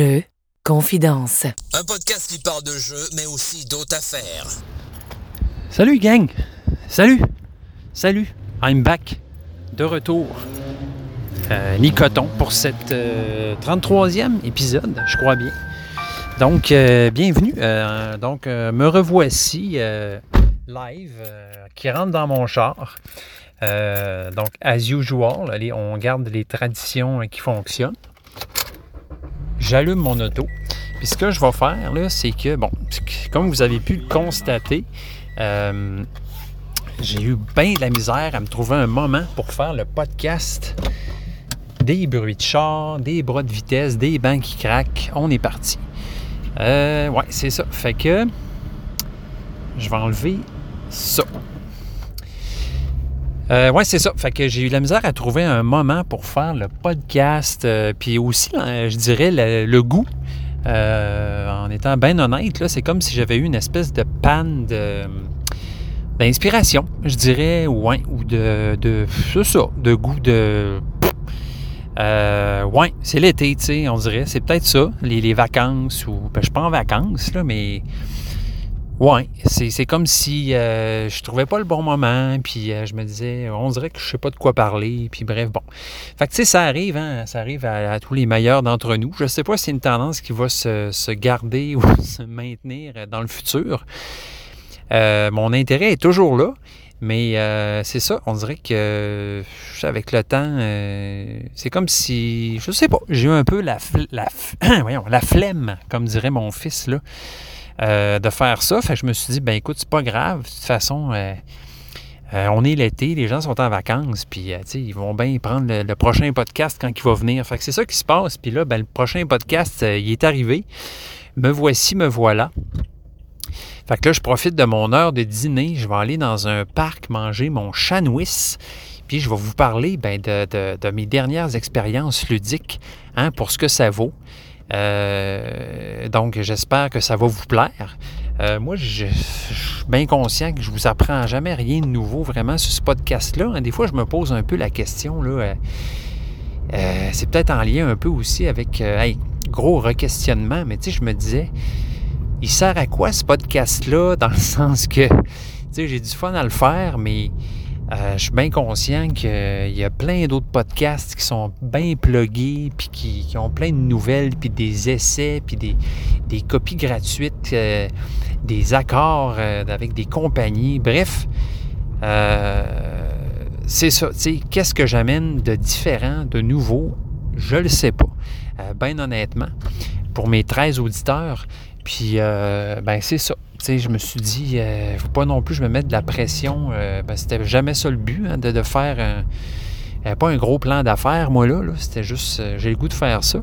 Jeu confidence. Un podcast qui parle de jeux, mais aussi d'autres affaires. Salut gang! Salut! Salut! I'm back. De retour. Euh, Nicoton pour cette 33e épisode, je crois bien. Donc, euh, bienvenue. Euh, donc, me revoici live qui rentre dans mon char. donc, as usual, allez, on garde les traditions qui fonctionnent j'allume mon auto. Puis ce que je vais faire, là, c'est que, bon, comme vous avez pu le constater, euh, j'ai eu bien de la misère à me trouver un moment pour faire le podcast des bruits de char, des bras de vitesse, des bancs qui craquent. On est parti. Euh, ouais, c'est ça. Fait que je vais enlever ça. Euh, oui, c'est ça. Fait que j'ai eu la misère à trouver un moment pour faire le podcast. Euh, puis aussi, je dirais, le, goût. Euh, en étant bien honnête, c'est comme si j'avais eu une espèce de panne d'inspiration, je dirais, ouais, ou de, de c'est ça, de goût de... Euh, ouais, c'est l'été, tu sais, on dirait. C'est peut-être ça, les, vacances, ou... Ben, je suis pas en vacances, là, mais Ouais, c'est comme si euh, je trouvais pas le bon moment, puis euh, je me disais, on dirait que je sais pas de quoi parler, puis bref, bon. Fait que tu sais, ça arrive, hein, ça arrive à, tous les meilleurs d'entre nous. Je sais pas si c'est une tendance qui va se, garder ou se maintenir dans le futur. Euh, mon intérêt est toujours là, mais c'est ça, on dirait que avec le temps, c'est comme si, je sais pas, j'ai eu un peu la, la, voyons, la flemme, comme dirait mon fils, là. Euh, de faire ça. Fait que je me suis dit, ben écoute, c'est pas grave. De toute façon, euh, euh, on est l'été, les gens sont en vacances, puis ils vont bien prendre le, prochain podcast quand il va venir. Fait que c'est ça qui se passe. Puis là, ben, le prochain podcast, il est arrivé. Me voici, me voilà. Fait que là, je profite de mon heure de dîner. Je vais aller dans un parc manger mon chanouis. Puis je vais vous parler ben, de, mes dernières expériences ludiques hein, pour ce que ça vaut. Euh, donc, j'espère que ça va vous plaire. Euh, moi, je, suis bien conscient que je vous apprends jamais rien de nouveau vraiment sur ce podcast-là. Hein, des fois, je me pose un peu la question, là, euh, c'est peut-être en lien un peu aussi avec, gros re-questionnement, mais tu sais, je me disais, il sert à quoi ce podcast-là dans le sens que, tu j'ai du fun à le faire, mais euh, je suis bien conscient qu'il y a plein d'autres podcasts qui sont bien plugués, puis qui, ont plein de nouvelles, puis des essais, puis des, copies gratuites, euh, des accords euh, avec des compagnies. Bref, c'est ça. Qu'est-ce que j'amène de différent, de nouveau? Je le sais pas. bien honnêtement, pour mes 13 auditeurs, puis, ben c'est ça je me suis dit, ne faut pas non plus je me mette de la pression. Euh, ben, c'était jamais ça le but, hein, de, faire un, pas un gros plan d'affaires, moi, là. c'était juste, euh, j'ai le goût de faire ça.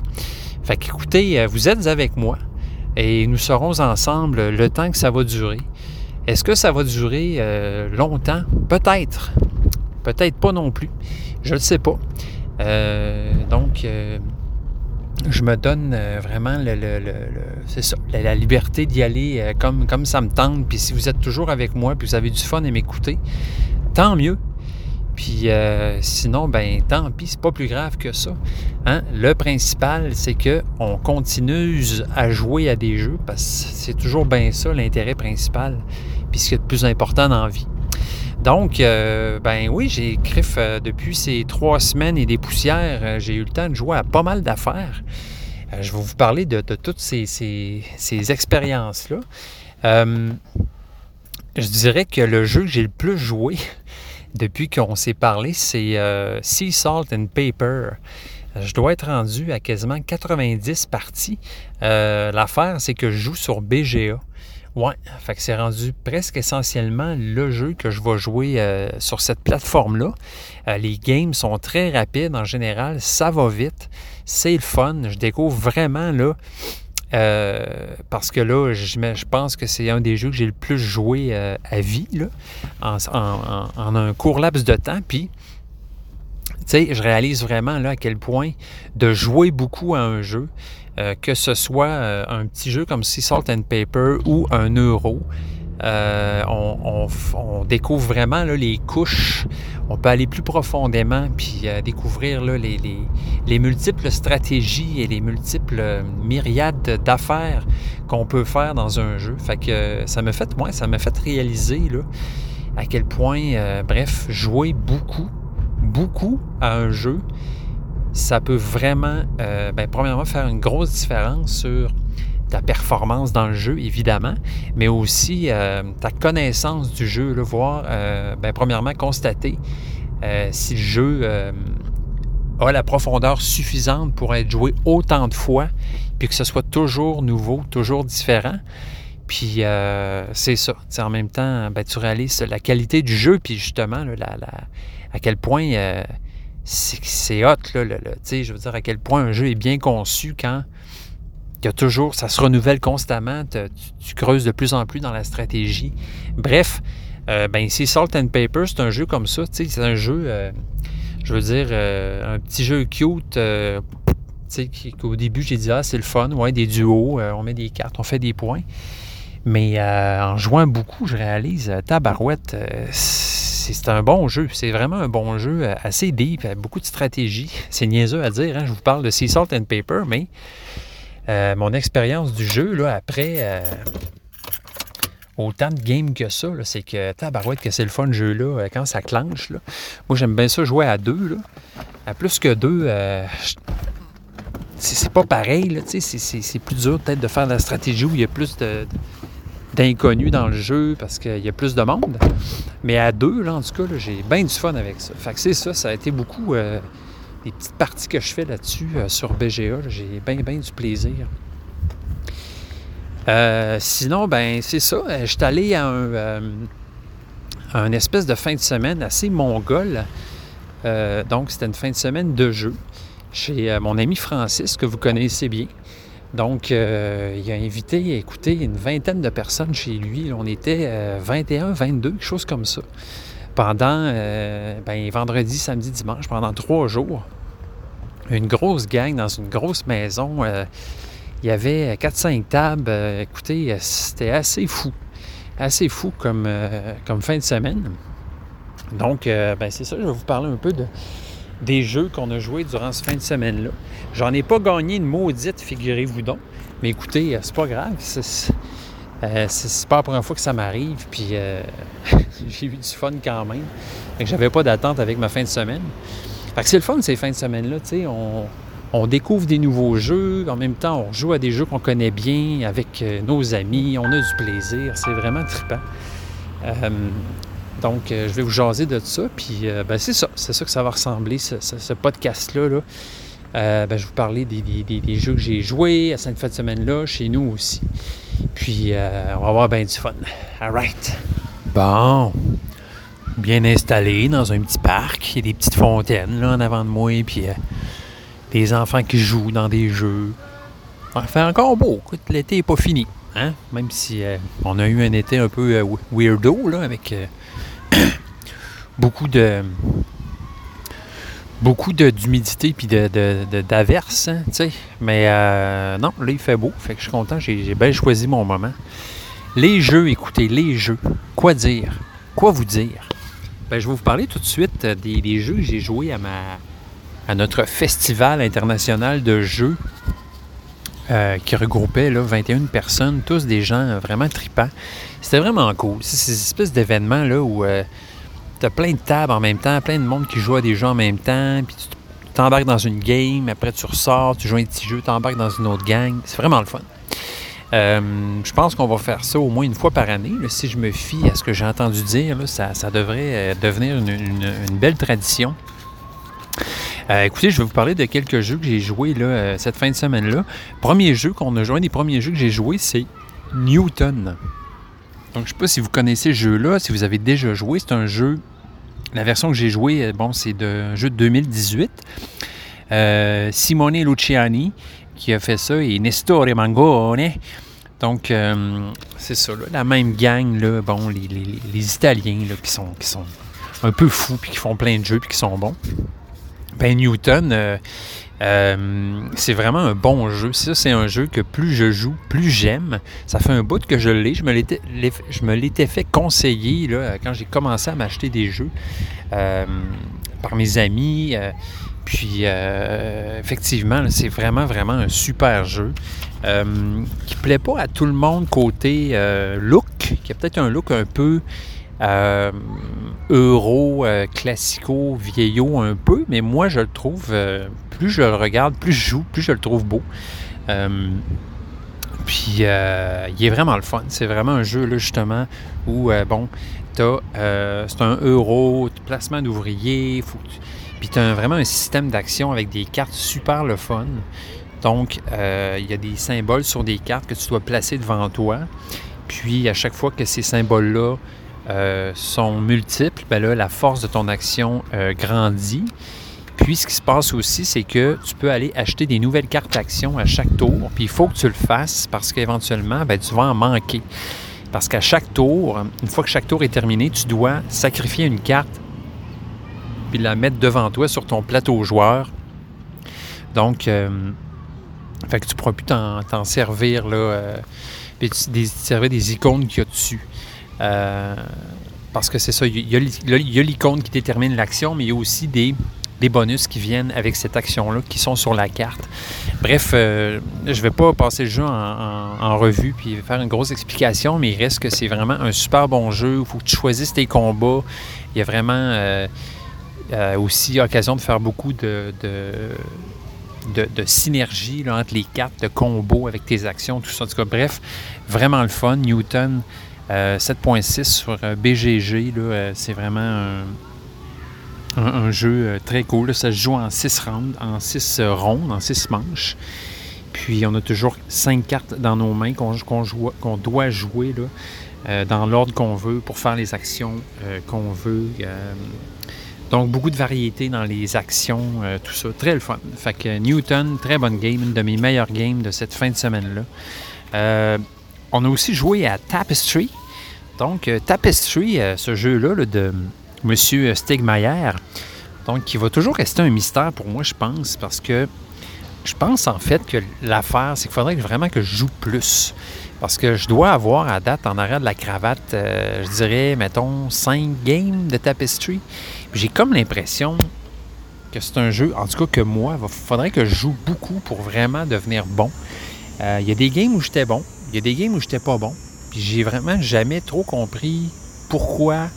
Fait qu'écoutez, euh, vous êtes avec moi et nous serons ensemble le temps que ça va durer. Est-ce que ça va durer longtemps? Peut-être. Peut-être pas non plus. Je ne sais pas. donc, je me donne euh, vraiment la, liberté d'y aller euh, comme, comme ça me tente. Puis si vous êtes toujours avec moi, puis vous avez du fun à m'écouter, tant mieux. Puis euh, sinon, ben tant pis, c'est pas plus grave que ça. Hein. Le principal, c'est que on continue à jouer à des jeux parce que c'est toujours bien ça l'intérêt principal, puis ce qui est le plus important dans la vie. Donc, euh, ben oui, j'ai écrit euh, depuis ces trois semaines et des poussières. Euh, j'ai eu le temps de jouer à pas mal d'affaires. je vais vous parler de, toutes ces, expériences-là. je dirais que le jeu que j'ai le plus joué depuis qu'on s'est parlé, c'est Sea Salt and Paper. Je dois être rendu à quasiment 90 parties. L'affaire, c'est que je joue sur BGA. Ouais, fait c'est rendu presque essentiellement le jeu que je vais jouer euh, sur cette plateforme-là. Euh, les games sont très rapides en général, ça va vite, c'est le fun. Je découvre vraiment là, euh, parce que là, je, pense que c'est un des jeux que j'ai le plus joué à vie, là, en, en, un court laps de temps. Puis, tu sais, je réalise vraiment là à quel point de jouer beaucoup à un jeu, euh, que ce soit euh, un petit jeu comme Sea Salt and Paper ou un euro, euh, on, découvre vraiment les couches. On peut aller plus profondément puis découvrir les, multiples stratégies et les multiples myriades d'affaires qu'on peut faire dans un jeu. Fait que ça me fait, moi, ça m'a fait réaliser à quel point, bref, jouer beaucoup, beaucoup à un jeu, ça peut vraiment, ben, premièrement, faire une grosse différence sur ta performance dans le jeu, évidemment, mais aussi euh, ta connaissance du jeu, le voir, euh, ben, premièrement, constater euh, si le jeu a la profondeur suffisante pour être joué autant de fois, puis que ce soit toujours nouveau, toujours différent. Puis c'est ça. en même temps, ben, tu réalises la qualité du jeu, puis justement, à quel point c'est hot. Là, je veux dire, à quel point un jeu est bien conçu quand toujours, ça se renouvelle constamment, tu, creuses de plus en plus dans la stratégie. Bref, euh, ben ici, Salt and Paper, c'est un jeu comme ça, c'est un jeu, euh, je veux dire, euh, un petit jeu cute, qu'au début, j'ai dit, ah, c'est le fun, ouais, des duos, on met des cartes, on fait des points. Mais en jouant beaucoup, je réalise, tabarouette, c'est un bon jeu. C'est vraiment un bon jeu, assez deep, beaucoup de stratégie. C'est niaiseux à dire, hein, je vous parle de Sea Salt and Paper, mais euh, mon expérience du jeu, là, après euh, autant de games que ça, c'est que tabarouette que c'est le fun, jeu-là, euh, quand ça clenche. Là. Moi, j'aime bien ça jouer à deux. À plus que deux, c'est pas pareil. C'est plus dur peut-être de faire de la stratégie où il y a plus d'inconnus dans le jeu parce qu'il y a plus de monde. Mais à deux, là, en tout cas, j'ai bien du fun avec ça. Fait que c'est ça, ça a été beaucoup les petites parties que je fais là-dessus euh, sur BGA. J'ai bien, bien du plaisir. Euh, sinon, ben c'est ça. Euh, je suis allé à un, espèce de fin de semaine assez mongol. donc, c'était une fin de semaine de jeu chez mon ami Francis, que vous connaissez bien. Donc, il a invité, écoutez, une vingtaine de personnes chez lui. On était 21, 22, quelque chose comme ça. Pendant ben, vendredi, samedi, dimanche, pendant trois jours une grosse gang dans une grosse maison. Euh, il y avait 4-5 tables. Euh, écoutez, euh, c'était assez fou. Assez fou comme, comme fin de semaine. Donc, ben c'est ça, je vais vous parler un peu de, des jeux qu'on a joués durant cette fin de semaine-là. J'en ai pas gagné une maudite, figurez-vous donc. Mais écoutez, c'est pas grave. C'est, pas la première fois que ça m'arrive. Puis j'ai eu du fun quand même. j'avais pas d'attente avec ma fin de semaine. C'est le fun ces fins de semaine-là, sais, on, découvre des nouveaux jeux, en même temps on joue à des jeux qu'on connaît bien avec euh, nos amis, on a du plaisir, c'est vraiment trippant. Euh, donc, euh, je vais vous jaser de ça, puis ben, c'est ça, c'est ça que ça va ressembler, ce, podcast-là. Là. Ben, je vais vous parler des, jeux que j'ai joués à cette fin de semaine-là, chez nous aussi. Puis, on va avoir bien du fun. All right. Bon bien installé dans un petit parc. Il y a des petites fontaines là, en avant de moi, puis euh, des enfants qui jouent dans des jeux. Ça fait encore beau. Écoute, l'été n'est pas fini. Hein? Même si euh, on a eu un été un peu euh, weirdo, là, avec beaucoup de beaucoup d'humidité puis d'averse, de, hein, Mais non, là, il fait beau. Fait que je suis content. J'ai bien choisi mon moment. Les jeux, écoutez, les jeux. Quoi dire? Quoi vous dire? Ben, je vais vous parler tout de suite euh, des, jeux que j'ai joués à, ma, à notre festival international de jeux euh, qui regroupait là, 21 personnes, tous des gens euh, vraiment tripants. C'était vraiment cool. C'est ces espèces d'événements où tu as plein de tables en même temps, plein de monde qui joue à des jeux en même temps, puis tu t'embarques dans une game, après tu ressors, tu joues un petit jeu, tu embarques dans une autre gang. C'est vraiment le fun. Euh, je pense qu'on va faire ça au moins une fois par année. si je me fie à ce que j'ai entendu dire, ça, devrait euh, devenir une, belle tradition. Euh, écoutez, je vais vous parler de quelques jeux que j'ai joués là, cette fin de semaine-là. Premier jeu qu'on a joué, un des premiers jeux que j'ai joué, c'est Newton. Donc, je ne sais pas si vous connaissez ce jeu-là, si vous avez déjà joué. C'est un jeu, la version que j'ai jouée, bon, c'est un jeu de 2018. Simone Luciani, qui a fait ça et Nestor Mangone. Donc, euh, c'est ça, la même gang, là, bon, les, Italiens là, qui, sont, qui sont un peu fous, puis qui font plein de jeux, puis qui sont bons. Ben Newton, euh, euh, c'est vraiment un bon jeu. Ça, c'est un jeu que plus je joue, plus j'aime. Ça fait un bout que je l'ai. Je me l'étais, fait conseiller quand j'ai commencé à m'acheter des jeux euh, par mes amis. puis, effectivement, c'est vraiment, vraiment un super jeu. qui plaît pas à tout le monde côté look, qui a peut-être un look un peu euro, euh, classico, vieillot un peu, mais moi je le trouve, euh, plus je le regarde, plus je joue, plus je le trouve beau. puis il est vraiment le fun. C'est vraiment un jeu là justement où bon, t'as, c'est un euro, placement d'ouvriers, puis tu as vraiment un système d'action avec des cartes super le fun. Donc, il y a des symboles sur des cartes que tu dois placer devant toi. Puis, à chaque fois que ces symboles-là euh, sont multiples, ben là, la force de ton action euh, grandit. Puis ce qui se passe aussi, c'est que tu peux aller acheter des nouvelles cartes d'action à chaque tour. Puis il faut que tu le fasses parce qu'éventuellement, ben, tu vas en manquer. Parce qu'à chaque tour, une fois que chaque tour est terminé, tu dois sacrifier une carte puis la mettre devant toi sur ton plateau joueur. Donc, euh, fait que tu ne pourras plus t'en servir là, puis des, servir des icônes qu'il y a dessus. Euh, parce que c'est ça, il y a l'icône qui détermine l'action, mais il y a aussi des, bonus qui viennent avec cette action-là, qui sont sur la carte. Bref, euh, je ne vais pas passer le jeu en, revue puis faire une grosse explication, mais il reste que c'est vraiment un super bon jeu. Il faut que tu choisisses tes combats. Il y a vraiment euh, aussi l'occasion de faire beaucoup de, de, synergie entre les cartes, de combos avec tes actions, tout ça. En tout cas, bref, vraiment le fun. Newton, 7.6 euh, sur euh, BGG, euh, c'est vraiment un, jeu très cool. Ça se joue en 6 rounds, en 6 rondes, en 6 manches. Puis on a toujours 5 cartes dans nos mains qu'on doit jouer dans l'ordre qu'on veut pour faire les actions qu'on veut. donc beaucoup de variété dans les actions, tout ça. Très le fun. Fait que Newton, très bonne game, une de mes meilleures games de cette fin de semaine-là. On a aussi joué à Tapestry. Donc, euh, Tapestry, euh, ce jeu-là de M. Stegmaier, donc qui va toujours rester un mystère pour moi, je pense, parce que je pense en fait que l'affaire, c'est qu'il faudrait vraiment que je joue plus. Parce que je dois avoir à date en arrière de la cravate, euh, je dirais, mettons, 5 games de Tapestry. J'ai comme l'impression que c'est un jeu, en tout cas que moi, il faudrait que je joue beaucoup pour vraiment devenir bon. Il y a des games où j'étais bon, il y a des games où j'étais pas bon. Puis j'ai vraiment jamais trop compris pourquoi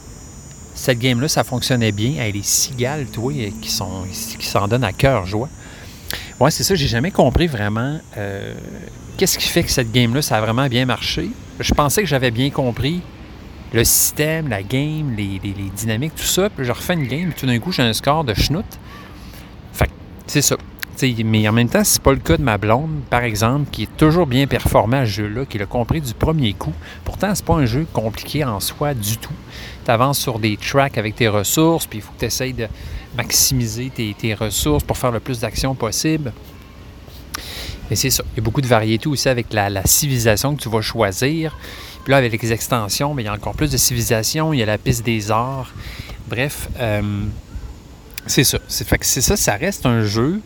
cette game-là, ça fonctionnait bien. avec les cigales, toi, qui sont qui s'en donnent à cœur joie. Ouais, c'est ça, j'ai jamais compris vraiment euh, qu'est-ce qui fait que cette game-là, ça a vraiment bien marché. Je pensais que j'avais bien compris le système, la game, les, dynamiques, tout ça. Puis je refais une game, puis tout d'un coup, j'ai un score de schnout. Fait c'est ça mais en même temps, c'est pas le cas de ma blonde, par exemple, qui est toujours bien performée à ce jeu-là, qui l'a compris du premier coup. Pourtant, c'est pas un jeu compliqué en soi du tout. Tu avances sur des tracks avec tes ressources, puis il faut que tu essayes de maximiser tes, ressources pour faire le plus d'actions possible. Et c'est ça. Il y a beaucoup de variété aussi avec la, civilisation que tu vas choisir. Puis là, avec les extensions, il y a encore plus de civilisation. Il y a la piste des arts. Bref, euh, c'est ça. C'est ça, ça reste un jeu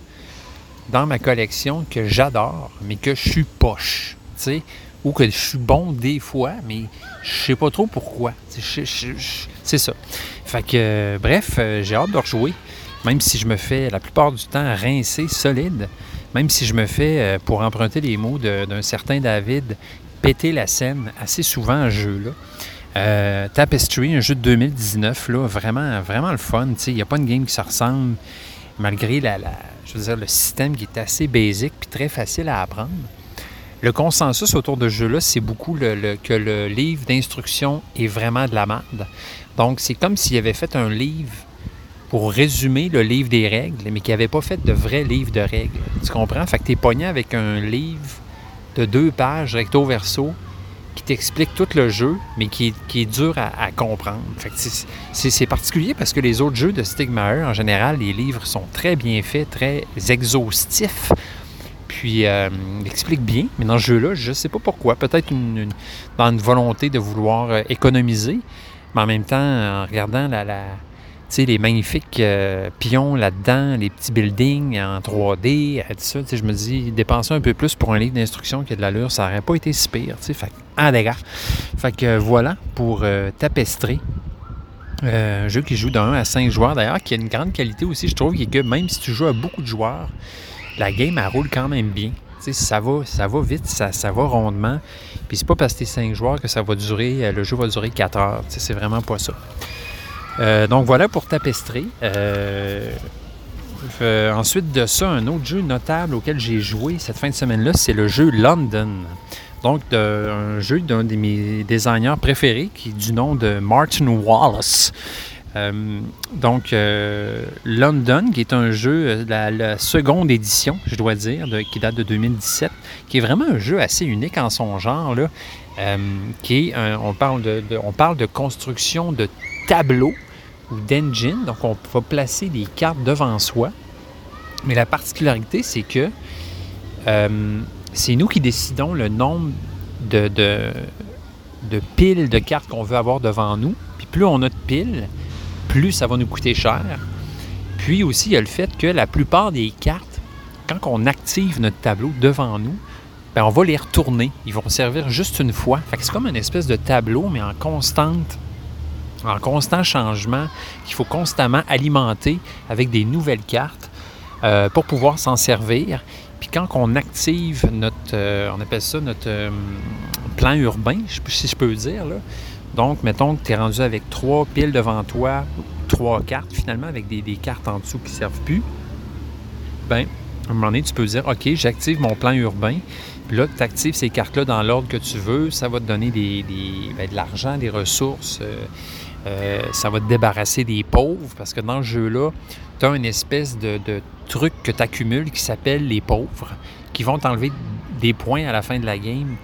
dans ma collection que j'adore, mais que je suis poche, tu sais, ou que je suis bon des fois, mais je sais pas trop pourquoi. C'est ça. Fait que, bref, euh, j'ai hâte de rejouer, même si je me fais la plupart du temps rincer solide, même si je me fais, euh, pour emprunter les mots d'un certain David, péter la scène assez souvent à jeu-là. Euh, Tapestry, un jeu de 2019, là, vraiment, vraiment le fun. Il n'y a pas une game qui se ressemble, malgré la je veux dire, le système qui est assez basique puis très facile à apprendre. Le consensus autour de ce jeu-là, c'est beaucoup que le livre d'instruction est vraiment de la merde. Donc, c'est comme s'il avait fait un livre pour résumer le livre des règles, mais qui n'avait pas fait de vrai livre de règles. Tu comprends? Fait que tu es pogné avec un livre de deux pages recto-verso t'explique tout le jeu, mais qui, est dur à, comprendre. c'est particulier parce que les autres jeux de Stigma en général, les livres sont très bien faits, très exhaustifs, puis euh, expliquent bien. Mais dans ce jeu-là, je ne sais pas pourquoi. Peut-être dans une volonté de vouloir euh, économiser, mais en même temps, en regardant la, les magnifiques euh, pions là-dedans, les petits buildings en 3D, tout ça. Je me dis, dépenser un peu plus pour un livre d'instruction qui a de l'allure, ça n'aurait pas été si pire. Fait gars. Fait que voilà pour euh. Euh, un jeu qui joue 1 à 5 joueurs, d'ailleurs, qui a une grande qualité aussi, je trouve, qui que même si tu joues à beaucoup de joueurs, la game, elle roule quand même bien. Tu sais, ça va, ça va vite, ça, ça va rondement. Puis c'est pas parce que t'es 5 joueurs que ça va durer, le jeu va durer 4 heures. C'est vraiment pas ça. Euh, donc voilà pour Tapestry. Euh, euh, ensuite de ça, un autre jeu notable auquel j'ai joué cette fin de semaine-là, c'est le jeu London. Donc, un jeu d'un de mes designers préférés, qui du nom de Martin Wallace. donc, London, qui est un jeu, de la, seconde édition, je dois dire, qui date de 2017, qui est vraiment un jeu assez unique en son genre, là, qui est, on, parle de, on parle de construction de tableaux ou d'engine. Donc, on va placer des cartes devant soi. Mais la particularité, c'est que euh, c'est nous qui décidons le nombre de, piles de cartes qu'on veut avoir devant nous. Puis plus on a de piles, plus ça va nous coûter cher. Puis aussi, il y a le fait que la plupart des cartes, quand on active notre tableau devant nous, bien, on va les retourner. Ils vont servir juste une fois. C'est comme une espèce de tableau, mais en constante en constant changement, qu'il faut constamment alimenter avec des nouvelles cartes euh, pour pouvoir s'en servir. Puis quand on active notre, euh, on appelle ça notre euh, plan urbain, si je peux dire, là. donc mettons que tu es rendu avec trois piles devant toi, trois cartes finalement, avec des, cartes en dessous qui ne servent plus, bien, à un moment donné, tu peux dire, OK, j'active mon plan urbain. Puis là, tu actives ces cartes-là dans l'ordre que tu veux. Ça va te donner des, ben, de l'argent, des ressources. Ça va te débarrasser des pauvres parce que dans ce jeu-là, tu as une espèce de, truc que tu accumules qui s'appelle les pauvres, qui vont t'enlever des points à la fin de la game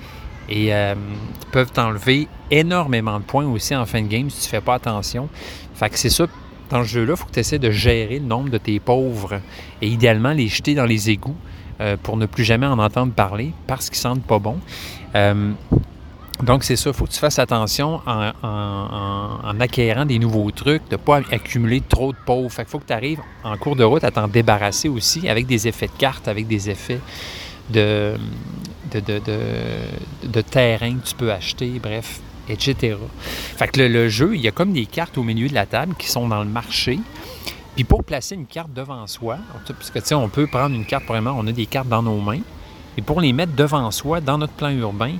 et euh, peuvent t'enlever énormément de points aussi en fin de game si tu fais pas attention. Fait que c'est ça, dans ce jeu-là, il faut que tu essaies de gérer le nombre de tes pauvres et idéalement les jeter dans les égouts euh, pour ne plus jamais en entendre parler parce qu'ils sentent pas bon. Donc, c'est ça, il faut que tu fasses attention en, acquérant des nouveaux trucs, de ne pas accumuler trop de pauvres. Fait faut que tu arrives en cours de route à t'en débarrasser aussi avec des effets de cartes, avec des effets de, de, terrain que tu peux acheter, bref, etc. Fait que le, jeu, il y a comme des cartes au milieu de la table qui sont dans le marché. Puis pour placer une carte devant soi, parce que tu sais, on peut prendre une carte, vraiment, on a des cartes dans nos mains, et pour les mettre devant soi, dans notre plan urbain,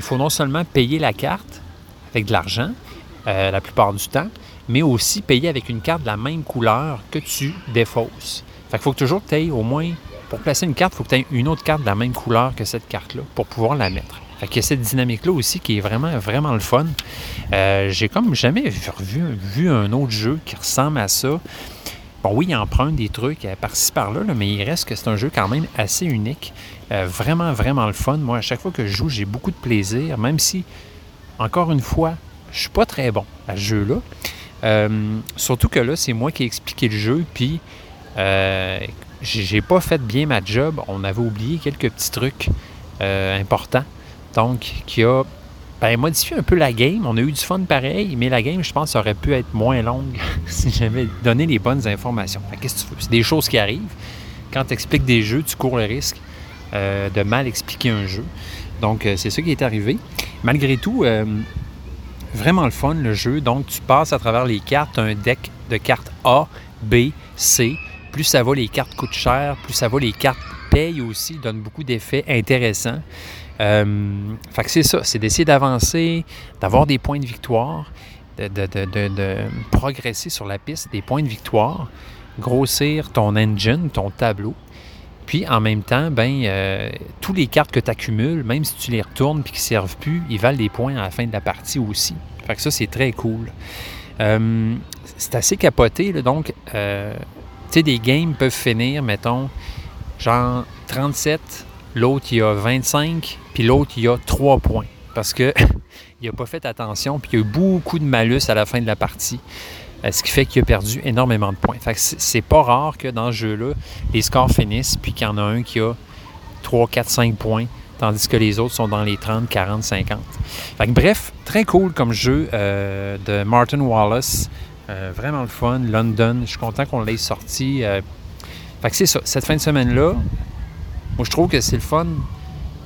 il faut non seulement payer la carte avec de l'argent, euh, la plupart du temps, mais aussi payer avec une carte de la même couleur que tu défausses. Fait qu'il faut toujours que tu aies au moins, pour placer une carte, il faut que tu aies une autre carte de la même couleur que cette carte-là pour pouvoir la mettre. Fait qu'il y a cette dynamique-là aussi qui est vraiment, vraiment le fun. Euh, j'ai comme jamais vu, vu, un autre jeu qui ressemble à ça. Bon, oui, il emprunte des trucs euh, par-ci par-là, mais il reste que c'est un jeu quand même assez unique. Euh, vraiment, vraiment le fun. Moi, à chaque fois que je joue, j'ai beaucoup de plaisir, même si, encore une fois, je suis pas très bon à ce jeu-là. Euh, surtout que là, c'est moi qui ai expliqué le jeu, puis j'ai pas fait bien ma job. On avait oublié quelques petits trucs importants. Donc, qui a ben, modifié un peu la game. On a eu du fun pareil, mais la game, je pense, aurait pu être moins longue si j'avais donné les bonnes informations. Qu'est-ce que tu veux? C'est des choses qui arrivent. Quand tu expliques des jeux, tu cours le risque euh, de mal expliquer un jeu. Donc, euh, c'est ça qui est arrivé. Malgré tout, euh, vraiment le fun, le jeu. Donc, tu passes à travers les cartes, un deck de cartes A, B, C. Plus ça va, les cartes coûtent cher. Plus ça va, les cartes payent aussi, donnent beaucoup d'effets intéressants. Euh, fait que c'est ça, c'est d'essayer d'avancer, d'avoir des points de victoire, de, progresser sur la piste, des points de victoire, grossir ton engine, ton tableau. Puis en même temps, ben, euh, tous les cartes que tu accumules, même si tu les retournes et qu'ils ne servent plus, ils valent des points à la fin de la partie aussi. Fait que ça, c'est très cool. Euh, c'est assez capoté, donc, tu sais, des games peuvent finir, mettons, genre 37 l'autre il a 25, puis l'autre il a 3 points. Parce qu'il n'a pas fait attention, puis il y a eu beaucoup de malus à la fin de la partie. Euh, ce qui fait qu'il a perdu énormément de points. Fait que c'est pas rare que dans ce jeu-là, les scores finissent, puis qu'il y en a un qui a 3, 4, 5 points, tandis que les autres sont dans les 30, 40, 50. Fait que, bref, très cool comme jeu euh, de Martin Wallace. Euh, vraiment le fun. London, je suis content qu'on l'ait sorti. Fait que c'est ça. Cette fin de semaine-là, moi, je trouve que c'est le fun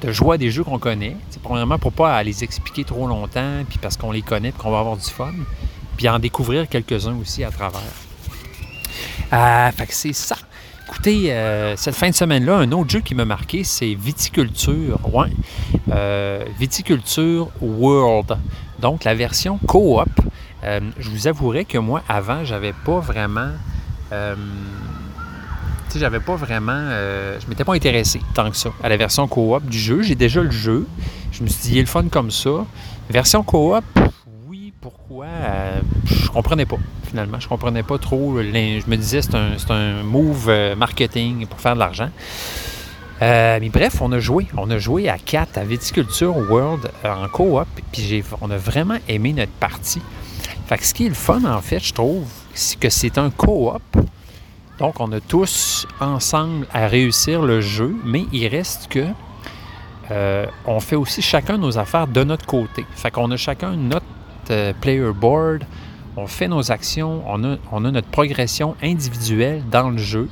de jouer à des jeux qu'on connaît. C'est premièrement pour pas les expliquer trop longtemps, puis parce qu'on les connaît, puis qu'on va avoir du fun. Puis en découvrir quelques-uns aussi à travers. Euh, fait que c'est ça. Écoutez, euh, cette fin de semaine-là, un autre jeu qui m'a marqué, c'est Viticulture. Ouais. Euh, Viticulture World. Donc, la version coop. Je vous avouerai que moi, avant, j'avais pas vraiment. J'avais pas vraiment. euh, je m'étais pas intéressé tant que ça à la version coop du jeu. J'ai déjà le jeu. Je me suis dit, il est le fun comme ça. Version coop, oui, pourquoi? Euh, Je comprenais pas, finalement. Je comprenais pas trop. Je me disais, c'est un, un move euh, marketing pour faire de l'argent. Euh, mais bref, on a joué. On a joué à 4 à Viticulture World en coop. Puis on a vraiment aimé notre partie. Fait que ce qui est le fun, en fait, je trouve, c'est que c'est un coop. Donc, on a tous ensemble à réussir le jeu, mais il reste que euh, on fait aussi chacun nos affaires de notre côté. Fait qu'on a chacun notre euh, player board, on fait nos actions, on a, notre progression individuelle dans le jeu.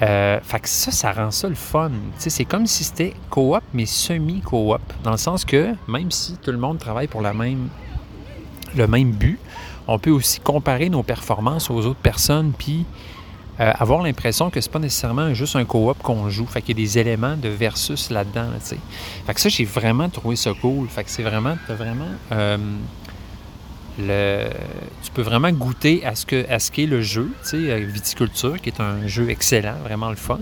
Euh, fait que ça, ça rend ça le fun. C'est comme si c'était coop, mais semi-coop. Dans le sens que, même si tout le monde travaille pour la même, le même but, on peut aussi comparer nos performances aux autres personnes, puis euh, avoir l'impression que c'est pas nécessairement juste un coop qu'on joue. Fait qu'il y a des éléments de versus là-dedans. Fait que ça, j'ai vraiment trouvé ça cool. Fait que c'est vraiment, vraiment... euh, tu peux vraiment goûter à ce que qu'est le jeu, tu Viticulture, qui est un jeu excellent, vraiment le fun.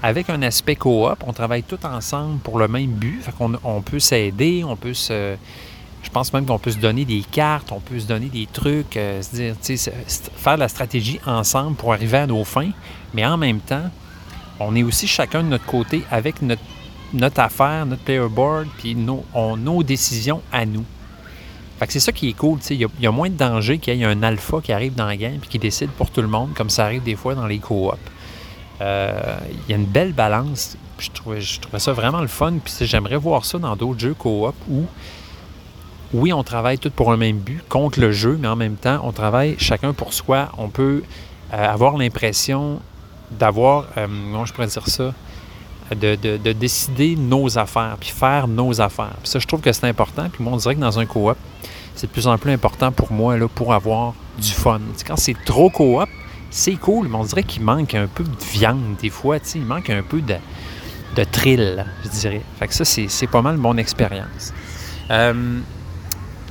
Avec un aspect coop, on travaille tout ensemble pour le même but. Fait qu'on on peut s'aider, on peut se. Je pense même qu'on peut se donner des cartes, on peut se donner des trucs, euh, se dire, faire de la stratégie ensemble pour arriver à nos fins. Mais en même temps, on est aussi chacun de notre côté avec notre, affaire, notre player board, puis nos, on- nos décisions à nous. Fait que c'est ça qui est cool. Il y, a- moins de danger qu'il y ait un alpha qui arrive dans la game puis qui décide pour tout le monde, comme ça arrive des fois dans les coops. Euh, il y a une belle balance. Je trouvais, je trouvais ça vraiment le fun. Puis j'aimerais voir ça dans d'autres jeux coop où, oui, on travaille tous pour un même but, contre le jeu, mais en même temps, on travaille chacun pour soi. On peut euh, avoir l'impression d'avoir, euh, comment je pourrais dire ça, de, de- de décider nos affaires, puis faire nos affaires. Ça, je trouve que c'est important. Puis moi, on dirait que dans un coop, c'est de plus en plus important pour moi là, pour avoir du fun. Quand c'est trop coop, c'est cool, mais on dirait qu'il manque un peu de viande des fois. tu Il manque un peu de, de je dirais. Fait que ça, c'est c'est pas mal mon expérience. Euh,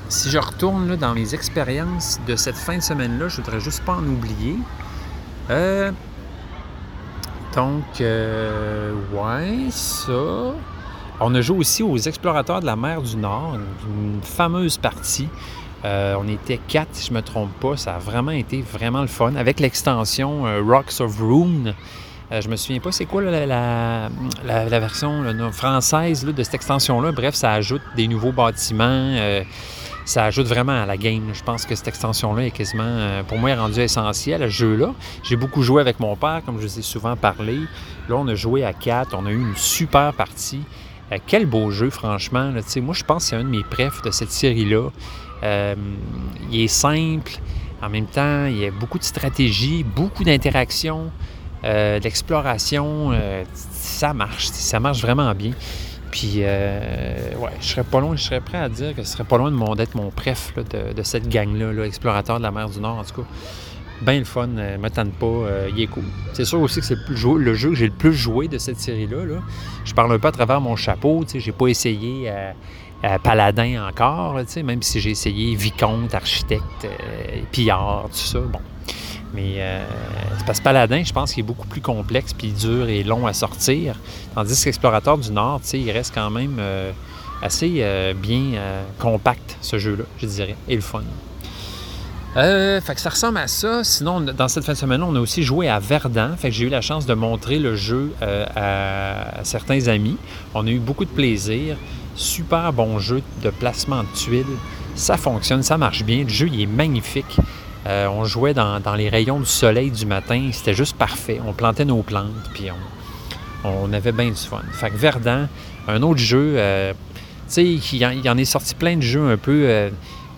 si je retourne là, dans mes expériences de cette fin de semaine-là, je voudrais juste pas en oublier. Euh, donc, euh, ouais, ça. On a joué aussi aux Explorateurs de la mer du Nord, une, fameuse partie. Euh, on était quatre, si je ne me trompe pas. Ça a vraiment été vraiment le fun. Avec l'extension euh, Rocks of Rune. Euh, je me souviens pas c'est quoi la, version française de cette extension-là. Bref, ça ajoute des nouveaux bâtiments. Ça ajoute vraiment à la game. Je pense que cette extension-là est quasiment, euh, pour moi, rendue essentielle à ce jeu-là. J'ai beaucoup joué avec mon père, comme je vous ai souvent parlé. Là, on a joué à 4. On a eu une super partie. Euh, quel beau jeu, franchement. là. Moi, je pense que c'est un de mes préfs de cette série-là. Euh, il est simple. En même temps, il y a beaucoup de stratégie, beaucoup d'interaction, euh, d'exploration. ça marche. Ça marche vraiment bien. Puis, euh, ouais, je serais pas loin, je serais prêt à dire que ce serait pas loin d'être mon préf de, cette gang-là, là, explorateur de la mer du Nord, en tout cas. Bien le fun, euh, me pas, euh, il est cool. C'est sûr aussi que c'est le, jeu que j'ai le plus joué de cette série-là. là. Je parle un peu à travers mon chapeau, tu sais, j'ai pas essayé euh, Paladin encore, tu sais, même si j'ai essayé Vicomte, Architecte, euh, Pillard, tout ça, bon. Mais euh, c'est parce que Paladin, je pense qu'il est beaucoup plus complexe, puis dur et long à sortir. Tandis qu'Explorateur du Nord, il reste quand même euh, assez euh, bien euh, compact, ce jeu-là, je dirais, et le fun. Fait que ça ressemble à ça. Sinon, dans cette fin de semaine, on a aussi joué à Verdun. Fait que j'ai eu la chance de montrer le jeu à certains amis. On a eu beaucoup de plaisir. Super bon jeu de placement de tuiles. Ça fonctionne, ça marche bien. Le jeu, il est magnifique. Euh, on jouait dans, les rayons du soleil du matin. C'était juste parfait. On plantait nos plantes, puis on, avait bien du fun. Fait que Verdun, un autre jeu, euh, tu sais, il y en- est sorti plein de jeux un peu euh,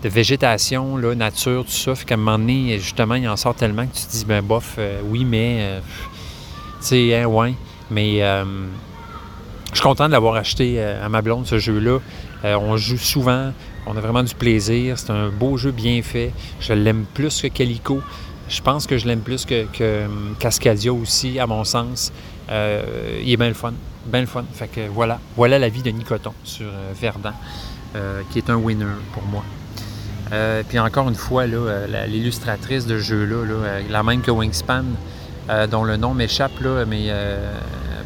de végétation, nature, tout ça. Fait qu'à un moment donné, justement, il en sort tellement que tu te dis, ben bof, oui, mais, tu sais, hein, ouais. Mais je suis content de l'avoir acheté à ma blonde, ce jeu-là. on joue souvent, on a vraiment du plaisir. C'est un beau jeu bien fait. Je l'aime plus que Calico. Je pense que je l'aime plus que, que Cascadia aussi, à mon sens. il est bien le fun. Bien le fun. Fait que voilà. Voilà la vie de Nicoton sur Verdun, qui est un winner pour moi. Euh, puis encore une fois, euh, l'illustratrice de jeu-là, euh, la même que Wingspan, dont le nom m'échappe, mais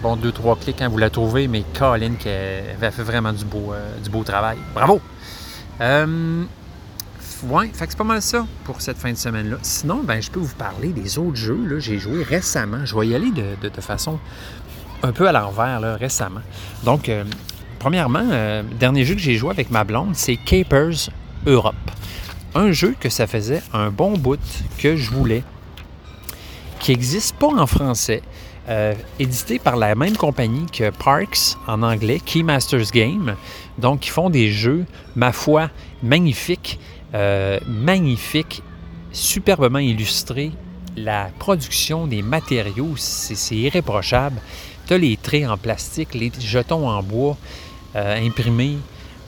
bon, deux, trois clics quand vous la trouvez, mais Colin qui avait fait vraiment du beau, du beau travail. Bravo! Ouais, fait que c'est pas mal ça pour cette fin de semaine-là. Sinon, ben, je peux vous parler des autres jeux. Là, j'ai joué récemment. Je vais y aller de, de, façon un peu à l'envers récemment. Donc, premièrement, le dernier jeu que j'ai joué avec ma blonde, c'est Capers Europe un jeu que ça faisait un bon bout que je voulais, qui n'existe pas en français, euh, édité par la même compagnie que Parks en anglais, Keymasters Game. Donc, ils font des jeux, ma foi, magnifiques, euh, magnifiques, superbement illustrés. La production des matériaux, c'est irréprochable. Tu as les traits en plastique, les jetons en bois euh, imprimés,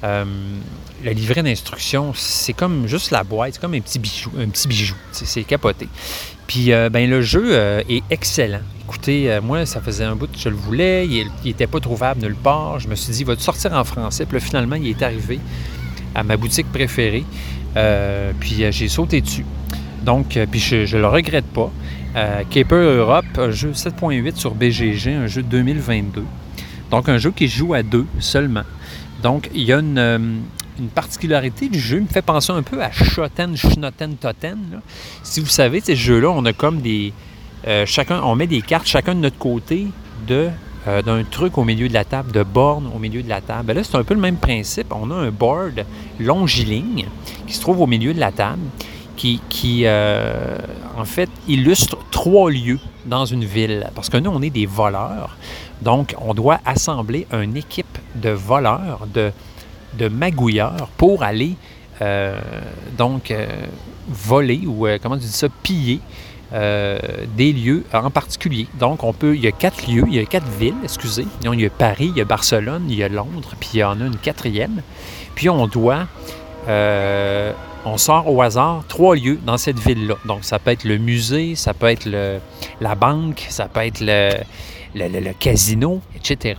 le livret d'instruction, c'est comme juste la boîte, c'est comme un petit bijou, un petit bijou, c'est capoté. Puis ben, le jeu est excellent. Écoutez, moi, ça faisait un bout que je le voulais, il n'était pas trouvable nulle part. Je me suis dit, il va sortir en français? Puis là, finalement, il est arrivé à ma boutique préférée. puis j'ai sauté dessus. Donc, puis je ne le regrette pas. Caper Europe, un jeu 7.8 sur BGG, un jeu de 2022. Donc, un jeu qui joue à deux seulement. Donc, il y a euh, une, particularité du jeu, il me fait penser un peu à Shoten, Schnoten, Toten. Si vous savez, ces jeux-là, on a comme des. Euh, chacun, on met des cartes chacun de notre côté de euh, d'un truc au milieu de la table, de bornes au milieu de la table. Ben là, c'est un peu le même principe. On a un board longiligne qui se trouve au milieu de la table, qui, qui en fait, illustre trois lieux dans une ville. Parce que nous, on est des voleurs. Donc, on doit assembler une équipe de voleurs, de, de magouilleurs pour aller euh, donc euh, voler ou euh, comment tu dis ça, piller des lieux en particulier. Donc, on peut, il y a quatre lieux, il y a quatre villes, excusez. il y a Paris, il y a Barcelone, il y a Londres, puis il y en a une quatrième. Puis on doit, on sort au hasard trois lieux dans cette ville-là. Donc, ça peut être le musée, ça peut être la banque, ça peut être le, casino, etc.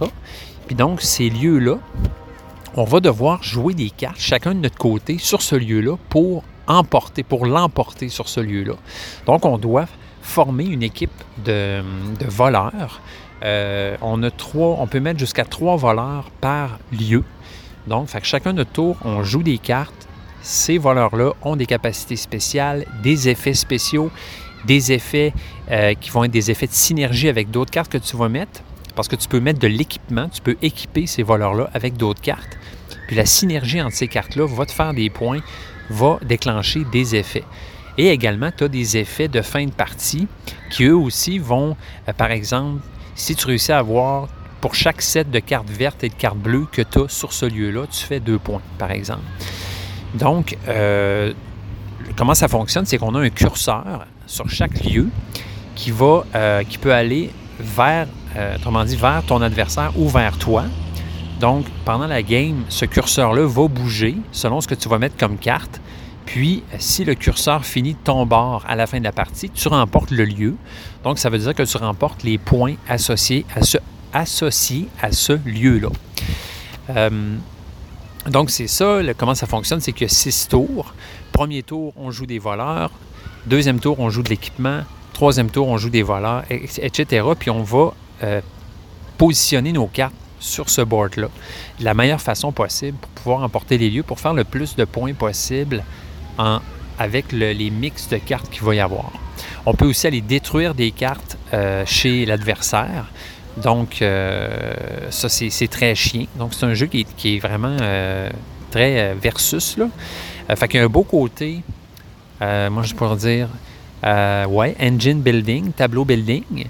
Puis donc, ces lieux-là, on va devoir jouer des cartes, chacun de notre côté, sur ce lieu-là pour emporter, pour l'emporter sur ce lieu-là. Donc, on doit former une équipe de, voleurs. Euh, on a trois, on peut mettre jusqu'à trois voleurs par lieu. Donc, fait que chacun de notre tour, on joue des cartes. Ces voleurs-là ont des capacités spéciales, des effets spéciaux des effets euh, qui vont être des effets de synergie avec d'autres cartes que tu vas mettre, parce que tu peux mettre de l'équipement, tu peux équiper ces voleurs-là avec d'autres cartes. Puis la synergie entre ces cartes-là va te faire des points, va déclencher des effets. Et également, tu as des effets de fin de partie qui eux aussi vont, euh, par exemple, si tu réussis à avoir pour chaque set de cartes vertes et de cartes bleues que tu as sur ce lieu-là, tu fais deux points, par exemple. Donc, euh, comment ça fonctionne, c'est qu'on a un curseur sur chaque lieu qui euh, peut aller vers, autrement dit, vers ton adversaire ou vers toi. Donc, pendant la game, ce curseur-là va bouger selon ce que tu vas mettre comme carte. Puis, si le curseur finit ton bord à la fin de la partie, tu remportes le lieu. Donc, ça veut dire que tu remportes les points associés à ce, lieu-là. Euh, donc, c'est ça, comment ça fonctionne, c'est qu'il y a six tours. Premier tour, on joue des voleurs. Deuxième tour, on joue de l'équipement. Troisième tour, on joue des voleurs, etc. Puis on va euh, positionner nos cartes sur ce board-là de la meilleure façon possible pour pouvoir emporter les lieux, pour faire le plus de points possible avec les mix de cartes qu'il va y avoir. On peut aussi aller détruire des cartes euh, chez l'adversaire. Donc, euh, ça, c'est très chien. Donc, c'est un jeu qui est, vraiment très versus. Là. fait qu'il y a un beau côté euh, moi, je pourrais dire, euh, ouais, engine building, tableau building.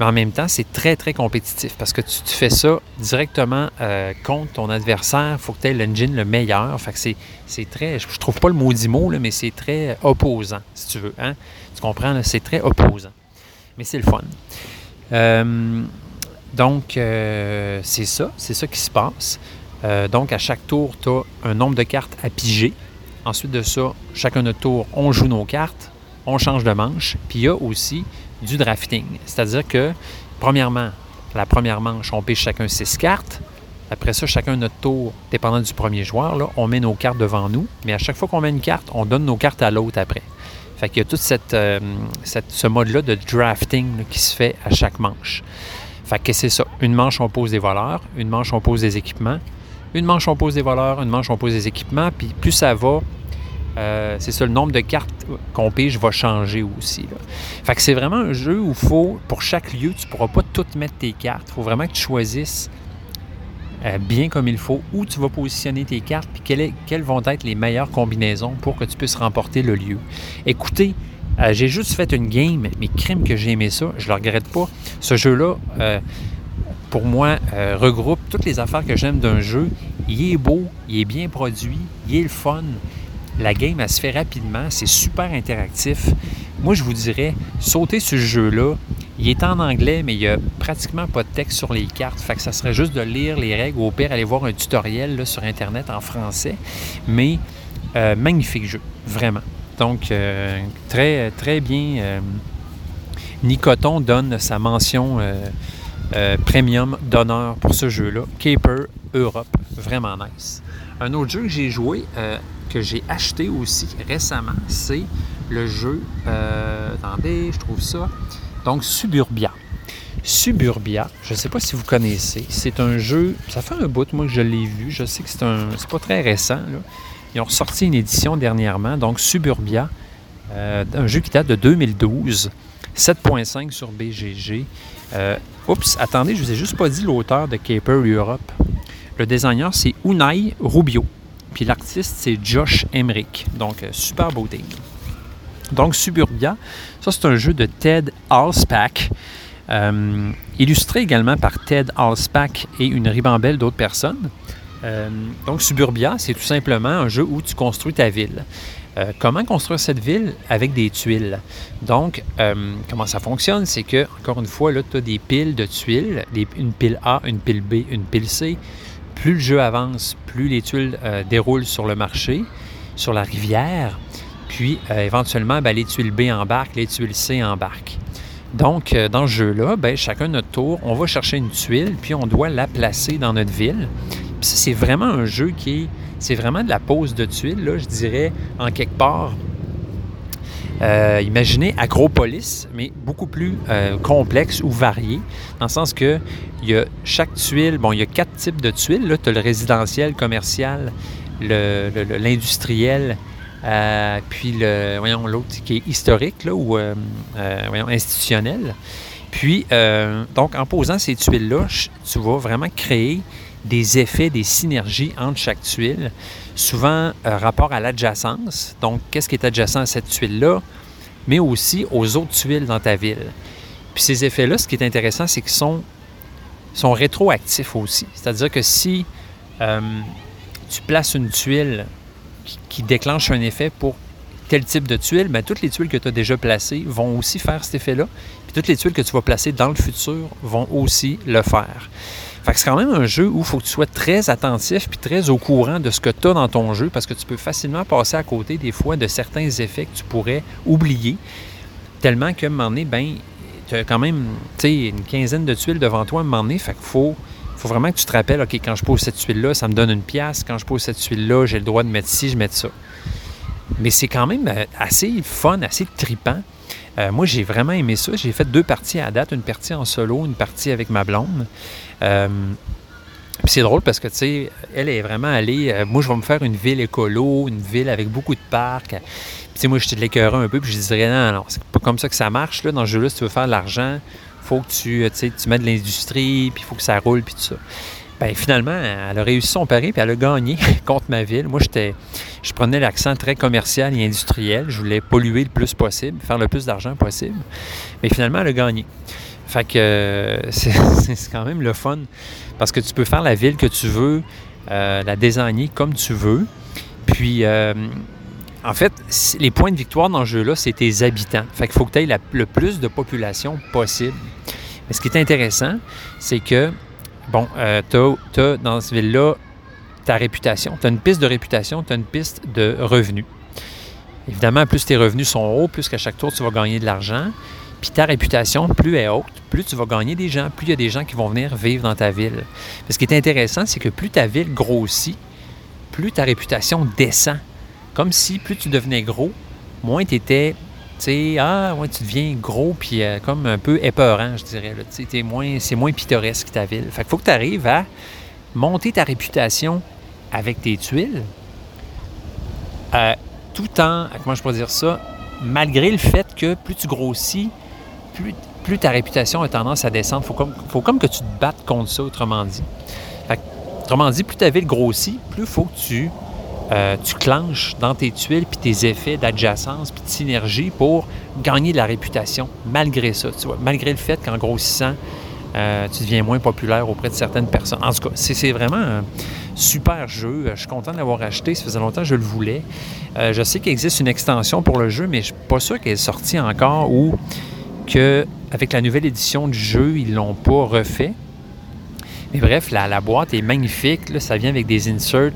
Mais en même temps, c'est très, très compétitif parce que tu, fais ça directement euh, contre ton adversaire. Il faut que tu aies l'engine le meilleur. Fait que c'est très, je, trouve pas le maudit mot, là, mais c'est très opposant, si tu veux. Hein? Tu comprends? C'est très opposant. Mais c'est le fun. Euh, donc, euh, c'est ça, c'est ça qui se passe. donc, à chaque tour, tu as un nombre de cartes à piger. Ensuite de ça, chacun notre tour, on joue nos cartes, on change de manche. Puis il y a aussi du drafting. C'est-à-dire que, premièrement, la première manche, on pêche chacun six cartes. Après ça, chacun notre tour, dépendant du premier joueur, là, on met nos cartes devant nous. Mais à chaque fois qu'on met une carte, on donne nos cartes à l'autre après. Fait qu'il y a tout cette, euh, ce mode-là de drafting qui se fait à chaque manche. Fait que c'est ça. Une manche, on pose des voleurs. Une manche, on pose des équipements. Une manche, on pose des voleurs. Une manche, on pose des équipements. Puis plus ça va, euh, c'est ça, le nombre de cartes qu'on pige va changer aussi. Fait que c'est vraiment un jeu où faut, pour chaque lieu, tu ne pourras pas toutes mettre tes cartes. Il faut vraiment que tu choisisses euh, bien comme il faut où tu vas positionner tes cartes, puis quelles, quelles, vont être les meilleures combinaisons pour que tu puisses remporter le lieu. Écoutez, euh, j'ai juste fait une game, mais crime que j'ai aimé ça, je ne le regrette pas. Ce jeu-là, pour moi, regroupe toutes les affaires que j'aime d'un jeu. Il est beau, il est bien produit, il est le fun. La game, elle se fait rapidement. C'est super interactif. Moi, je vous dirais, sautez sur ce jeu-là. Il est en anglais, mais il n'y a pratiquement pas de texte sur les cartes. Fait que ça serait juste de lire les règles ou au pire aller voir un tutoriel sur Internet en français. Mais euh, magnifique jeu, vraiment. Donc, euh, très, très bien. Euh, Nicoton donne sa mention premium d'honneur pour ce jeu-là. Caper Europe, vraiment nice. Un autre jeu que j'ai joué, que j'ai acheté aussi récemment, c'est le jeu. Euh, attendez, je trouve ça. Donc, Suburbia. Suburbia, je ne sais pas si vous connaissez, c'est un jeu, ça fait un bout, moi, que je l'ai vu. Je sais que c'est un. C'est pas très récent. Ils ont ressorti une édition dernièrement, donc Suburbia, euh, un jeu qui date de 2012, 7.5 sur BGG. Euh, oups, attendez, je vous ai juste pas dit l'auteur de Caper Europe. Le designer, c'est Unai Rubio. Puis l'artiste, c'est Josh Emmerich. Donc, euh, super beau Donc, Suburbia, ça, c'est un jeu de Ted Alspack. Euh, illustré également par Ted Alspack et une ribambelle d'autres personnes. Euh, donc, Suburbia, c'est tout simplement un jeu où tu construis ta ville. comment construire cette ville avec des tuiles? Donc, comment ça fonctionne? C'est que, encore une fois, là, tu as des piles de tuiles, une pile A, une pile B, une pile C plus le jeu avance, plus les tuiles euh, déroulent sur le marché, sur la rivière, puis euh, éventuellement, ben, les tuiles B embarquent, les tuiles C embarquent. Donc, euh, dans ce jeu-là, ben, chacun notre tour, on va chercher une tuile, puis on doit la placer dans notre ville. Puis c'est vraiment un jeu qui est, c'est vraiment de la pose de tuiles, là, je dirais, en quelque part, euh, imaginez Acropolis, mais beaucoup plus euh, complexe ou varié, dans le sens que il y a chaque tuile, bon, il y a quatre types de tuiles. Tu as le résidentiel, commercial, l'industriel, euh, puis le, voyons, l'autre qui est historique, là, ou voyons, institutionnel. Puis, donc, en posant ces tuiles-là, tu vas vraiment créer des effets, des synergies entre chaque tuile, souvent rapport à l'adjacence. Donc, qu'est-ce qui est adjacent à cette tuile-là? Mais aussi aux autres tuiles dans ta ville. Puis ces effets-là, ce qui est intéressant, c'est qu'ils sont, rétroactifs aussi. C'est-à-dire que si euh, tu places une tuile qui, déclenche un effet pour tel type de tuile, bien, toutes les tuiles que tu as déjà placées vont aussi faire cet effet-là. Puis toutes les tuiles que tu vas placer dans le futur vont aussi le faire. Fait que c'est quand même un jeu où il faut que tu sois très attentif puis très au courant de ce que tu as dans ton jeu parce que tu peux facilement passer à côté des fois de certains effets que tu pourrais oublier. Tellement qu'à un moment donné, ben, tu as quand même une quinzaine de tuiles devant toi à un moment donné. Fait qu'il faut, faut vraiment que tu te rappelles, OK, quand je pose cette tuile-là, ça me donne une pièce. Quand je pose cette tuile-là, j'ai le droit de mettre ci, je mets ça. Mais c'est quand même euh, assez fun, assez tripant. Euh, moi, j'ai vraiment aimé ça. J'ai fait deux parties à date, une partie en solo, une partie avec ma blonde. Euh, c'est drôle parce que, tu sais, elle est vraiment allée. Euh, moi, je vais me faire une ville écolo, une ville avec beaucoup de parcs. Puis, tu sais, moi, je te l'écœurais un peu, puis je dirais, non, non, c'est pas comme ça que ça marche. Là. Dans ce jeu-là, si tu veux faire de l'argent, faut que tu, tu mets de l'industrie, puis il faut que ça roule, puis tout ça. Bien, finalement, elle a réussi son pari, puis elle a gagné contre ma ville. Moi, j'étais, je prenais l'accent très commercial et industriel. Je voulais polluer le plus possible, faire le plus d'argent possible. Mais finalement, elle a gagné. Fait que euh, c'est quand même le fun parce que tu peux faire la ville que tu veux, euh, la désigner comme tu veux. Puis, euh, en fait, les points de victoire dans ce jeu-là, c'est tes habitants. Fait qu'il faut que tu aies le plus de population possible. Mais ce qui est intéressant, c'est que, bon, tu as, dans cette ville-là ta réputation. Tu as une piste de réputation, tu as une piste de revenus. Évidemment, plus tes revenus sont hauts, plus qu'à chaque tour, tu vas gagner de l'argent. Puis ta réputation, plus elle est haute, plus tu vas gagner des gens, plus il y a des gens qui vont venir vivre dans ta ville. ce qui est intéressant, c'est que plus ta ville grossit, plus ta réputation descend. Comme si plus tu devenais gros, moins tu étais, tu sais, ah, ouais, tu deviens gros, puis euh, comme un peu épeurant, je dirais. moins, c'est moins pittoresque ta ville. Fait qu'il faut que tu arrives à monter ta réputation avec tes tuiles, euh, tout en, comment je pourrais dire ça, malgré le fait que plus tu grossis, plus, ta réputation a tendance à descendre. Il faut comme, faut comme que tu te battes contre ça, autrement dit. autrement dit, plus ta ville grossit, plus faut que tu, euh, tu clenches dans tes tuiles puis tes effets d'adjacence puis de synergie pour gagner de la réputation, malgré ça. Malgré le fait qu'en grossissant, euh, tu deviens moins populaire auprès de certaines personnes. En tout cas, c'est vraiment un super jeu. Je suis content de l'avoir acheté. Ça faisait longtemps que je le voulais. Euh, je sais qu'il existe une extension pour le jeu, mais je ne suis pas sûr qu'elle est sortie encore ou qu'avec la nouvelle édition du jeu, ils l'ont pas refait. Mais bref, la, boîte est magnifique. ça vient avec des inserts,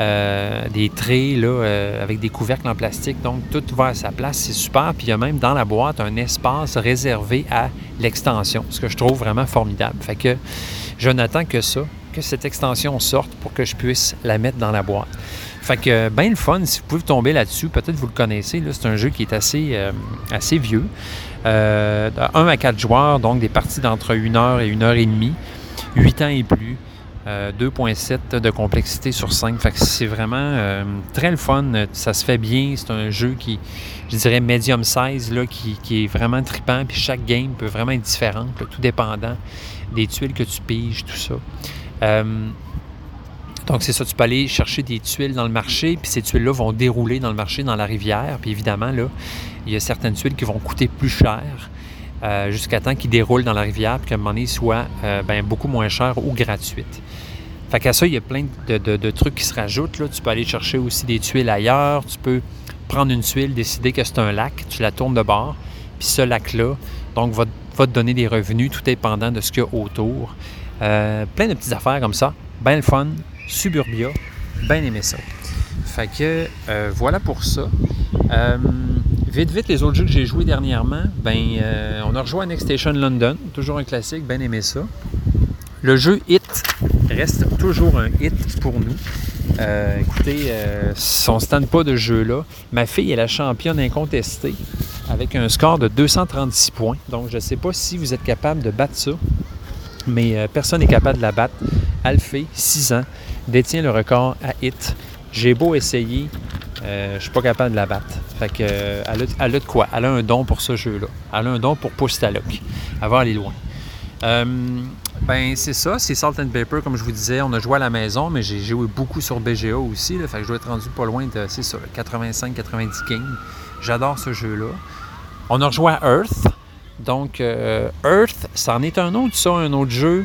euh, des traits là, avec des couvercles en plastique. Donc, tout va à sa place. C'est super. Puis, il y a même dans la boîte un espace réservé à l'extension, ce que je trouve vraiment formidable. Fait que je n'attends que ça, que cette extension sorte pour que je puisse la mettre dans la boîte. Fait que, bien le fun, si vous pouvez tomber là-dessus, peut-être vous le connaissez, c'est un jeu qui est assez, euh, assez vieux. Euh, 1 à 4 joueurs, donc des parties d'entre 1 heure et 1 heure et demie, 8 ans et plus. 2.7 euh, de complexité sur 5. Fait que c'est vraiment euh, très le fun. Ça se fait bien. C'est un jeu qui, je dirais, medium size, là, qui, est vraiment tripant. Puis chaque game peut vraiment être différent, tout dépendant des tuiles que tu piges, tout ça. Euh, donc, c'est ça, tu peux aller chercher des tuiles dans le marché, puis ces tuiles-là vont dérouler dans le marché, dans la rivière. Puis évidemment, là, il y a certaines tuiles qui vont coûter plus cher. Euh, jusqu'à temps qu'ils déroulent dans la rivière, puis qu'à un moment donné, soit euh, ben, beaucoup moins cher ou gratuite. Fait qu'à ça, il y a plein de, trucs qui se rajoutent. Là. Tu peux aller chercher aussi des tuiles ailleurs. Tu peux prendre une tuile, décider que c'est un lac, tu la tournes de bord, puis ce lac-là, donc, va, te donner des revenus tout dépendant de ce qu'il y a autour. Euh, plein de petites affaires comme ça. Bien le fun, suburbia, bien aimé ça. Fait que voilà pour ça. Vite, vite, les autres jeux que j'ai joués dernièrement, ben, euh, on a rejoint Next Station London, toujours un classique, bien aimé ça. Le jeu Hit reste toujours un hit pour nous. Euh, écoutez, euh, on ne stand pas de jeu-là. Ma fille est la championne incontestée avec un score de 236 points. Donc, je ne sais pas si vous êtes capable de battre ça, mais personne n'est capable de la battre. Alphée, 6 ans, détient le record à Hit. J'ai beau essayer, euh, je suis pas capable de la battre. Fait que, euh, elle, a, de quoi? Elle a un don pour ce jeu-là. Elle a un don pour pousser ta loc. Elle va aller loin. Euh, ben, c'est ça. C'est Salt and Paper, comme je vous disais. On a joué à la maison, mais j'ai joué beaucoup sur BGA aussi. fait que je dois être rendu pas loin de, c'est ça, 85-90 King. J'adore ce jeu-là. On a rejoué Earth. Donc, Earth, ça en est un autre, ça, un autre jeu.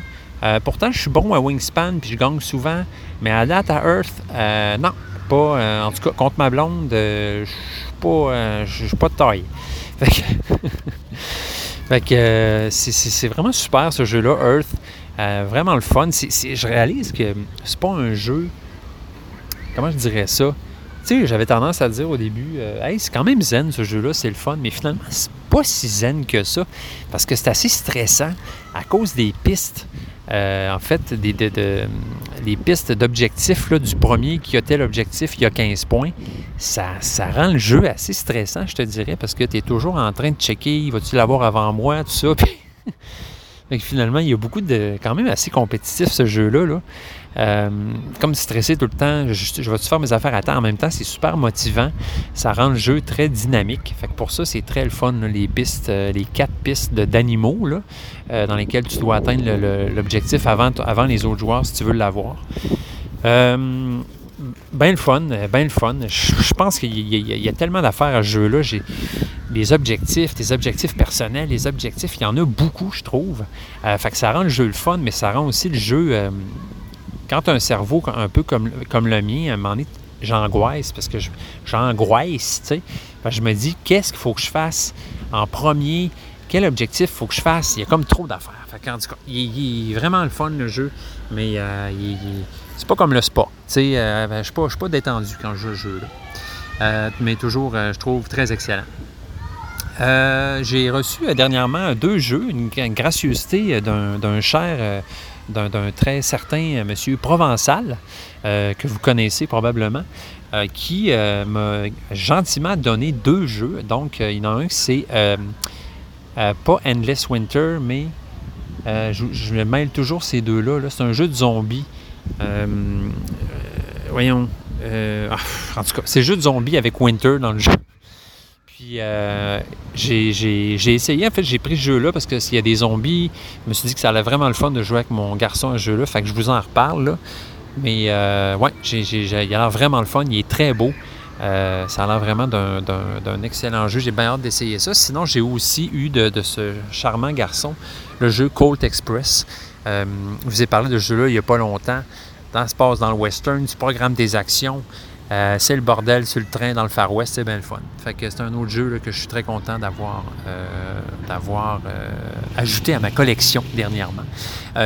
pourtant, je suis bon à Wingspan, puis je gagne souvent. Mais à date, à Earth, non pas, euh, en tout cas, contre ma blonde, euh, je suis pas, euh, suis pas de taille. Fait que, c'est vraiment super ce jeu-là, Earth. vraiment le fun. je réalise que c'est pas un jeu. Comment je dirais ça? Tu sais, j'avais tendance à dire au début, hey, c'est quand même zen ce jeu-là, c'est le fun, mais finalement, c'est pas si zen que ça, parce que c'est assez stressant à cause des pistes. Euh, en fait, des, des pistes d'objectifs du premier qui a tel objectif, il a 15 points, ça, ça rend le jeu assez stressant, je te dirais, parce que tu es toujours en train de checker, vas-tu l'avoir avant moi, tout ça. Puis, finalement, il y a beaucoup de. quand même assez compétitif ce jeu-là. Là. Euh, comme stressé tout le temps, je, vais-tu faire mes affaires à temps? En même temps, c'est super motivant. Ça rend le jeu très dynamique. Fait que pour ça, c'est très le fun, les pistes, euh, les quatre pistes d'animaux euh, dans lesquelles tu dois atteindre l'objectif avant, avant les autres joueurs si tu veux l'avoir. Euh, ben le fun, ben le fun. Je, pense qu'il y, a tellement d'affaires à ce jeu-là. les objectifs, tes objectifs personnels, les objectifs, il y en a beaucoup, je trouve. fait que ça rend le jeu le fun, mais ça rend aussi le jeu. Quand un cerveau un peu comme, comme le mien, un moment donné, j'angoisse parce que j'angoisse, tu sais. Je me dis, qu'est-ce qu'il faut que je fasse en premier? Quel objectif il faut que je fasse? Il y a comme trop d'affaires. Cas, il, est vraiment le fun, le jeu, mais euh, c'est pas comme le spa. Tu sais, euh, je ne suis pas détendu quand je joue jeu. Euh, mais toujours, je trouve très excellent. J'ai reçu dernièrement deux jeux, une, gracieuseté d'un cher d'un très certain monsieur Provençal, que vous connaissez probablement, qui m'a gentiment donné deux jeux. Donc, il y en a un, c'est pas Endless Winter, mais euh, je, mêle toujours ces deux-là. c'est un jeu de zombies. Euh, euh, voyons. Ah, en tout cas, c'est un jeu de zombies avec Winter dans le jeu. Puis j'ai essayé, en fait, j'ai pris ce jeu-là parce que s'il y a des zombies, je me suis dit que ça allait vraiment le fun de jouer avec mon garçon à ce jeu-là. Fait que je vous en reparle. Mais ouais, il a l'air vraiment le fun. Il est très beau. Euh, ça a l'air vraiment d'un excellent jeu. J'ai bien hâte d'essayer ça. Sinon, j'ai aussi eu de, ce charmant garçon le jeu Colt Express. Euh, je vous ai parlé de ce jeu-là il n'y a pas longtemps. Ça se passe dans le western, tu programmes des actions. Euh, c'est le bordel sur le train dans le Far West, c'est bien le fun. Fait que c'est un autre jeu que je suis très content d'avoir d'avoir ajouté à ma collection dernièrement.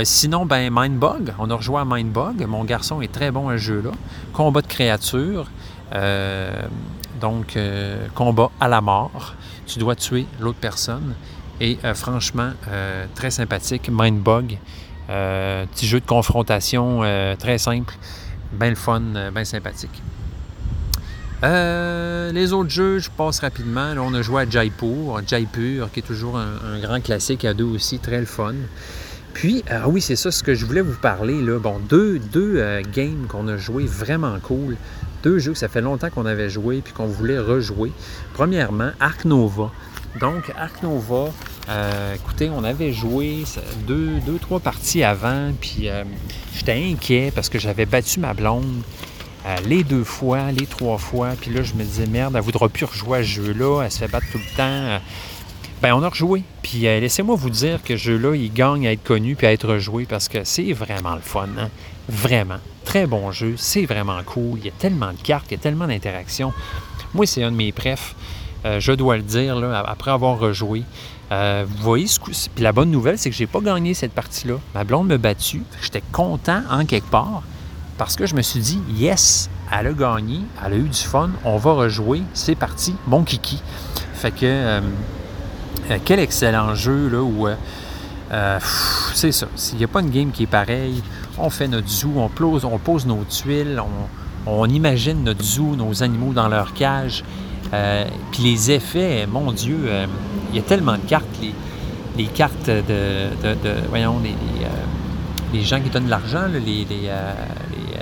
sinon, ben Mindbug, on a rejoint Mindbug. Mon garçon est très bon à ce jeu-là. Combat de créatures. Euh, donc, euh, combat à la mort. Tu dois tuer l'autre personne. Et euh, franchement, très sympathique. Mindbug. petit jeu de confrontation très simple. Bien le fun, bien sympathique. Les autres jeux, je passe rapidement. On a joué à Jaipur, Jaipur, qui est toujours un, grand classique à deux aussi, très le fun. Puis, ah oui, c'est ça ce que je voulais vous parler. Bon, deux, deux games qu'on a joué vraiment cool deux jeux que ça fait longtemps qu'on avait joué puis qu'on voulait rejouer. Premièrement, Ark Nova. Donc, Ark Nova, euh, écoutez, on avait joué deux, deux trois parties avant, puis euh, j'étais inquiet parce que j'avais battu ma blonde euh, les deux fois, les trois fois, puis là, je me disais, merde, elle voudra plus rejouer à ce jeu-là, elle se fait battre tout le temps. Ben, on a rejoué. Puis laissez-moi vous dire que ce jeu-là, il gagne à être connu puis à être rejoué parce que c'est vraiment le fun. Hein? Vraiment. Très bon jeu. C'est vraiment cool. Il y a tellement de cartes, il y a tellement d'interactions. Moi, c'est un de mes prefs. Euh, je dois le dire, là, après avoir rejoué. Euh, vous voyez, puis la bonne nouvelle, c'est que j'ai pas gagné cette partie-là. Ma blonde me battu. J'étais content en quelque part parce que je me suis dit, yes, elle a gagné, elle a eu du fun, on va rejouer, c'est parti, mon kiki. Fait que, euh, quel excellent jeu, là, où c'est ça. S'il n'y a pas une game qui est pareille, on fait notre zoo, on pose, on pose nos tuiles, on, imagine notre zoo, nos animaux dans leur cage. Euh, puis les effets, mon Dieu, euh, il y a tellement de cartes. Les, cartes de, voyons, les, euh, les, gens qui donnent de l'argent, les,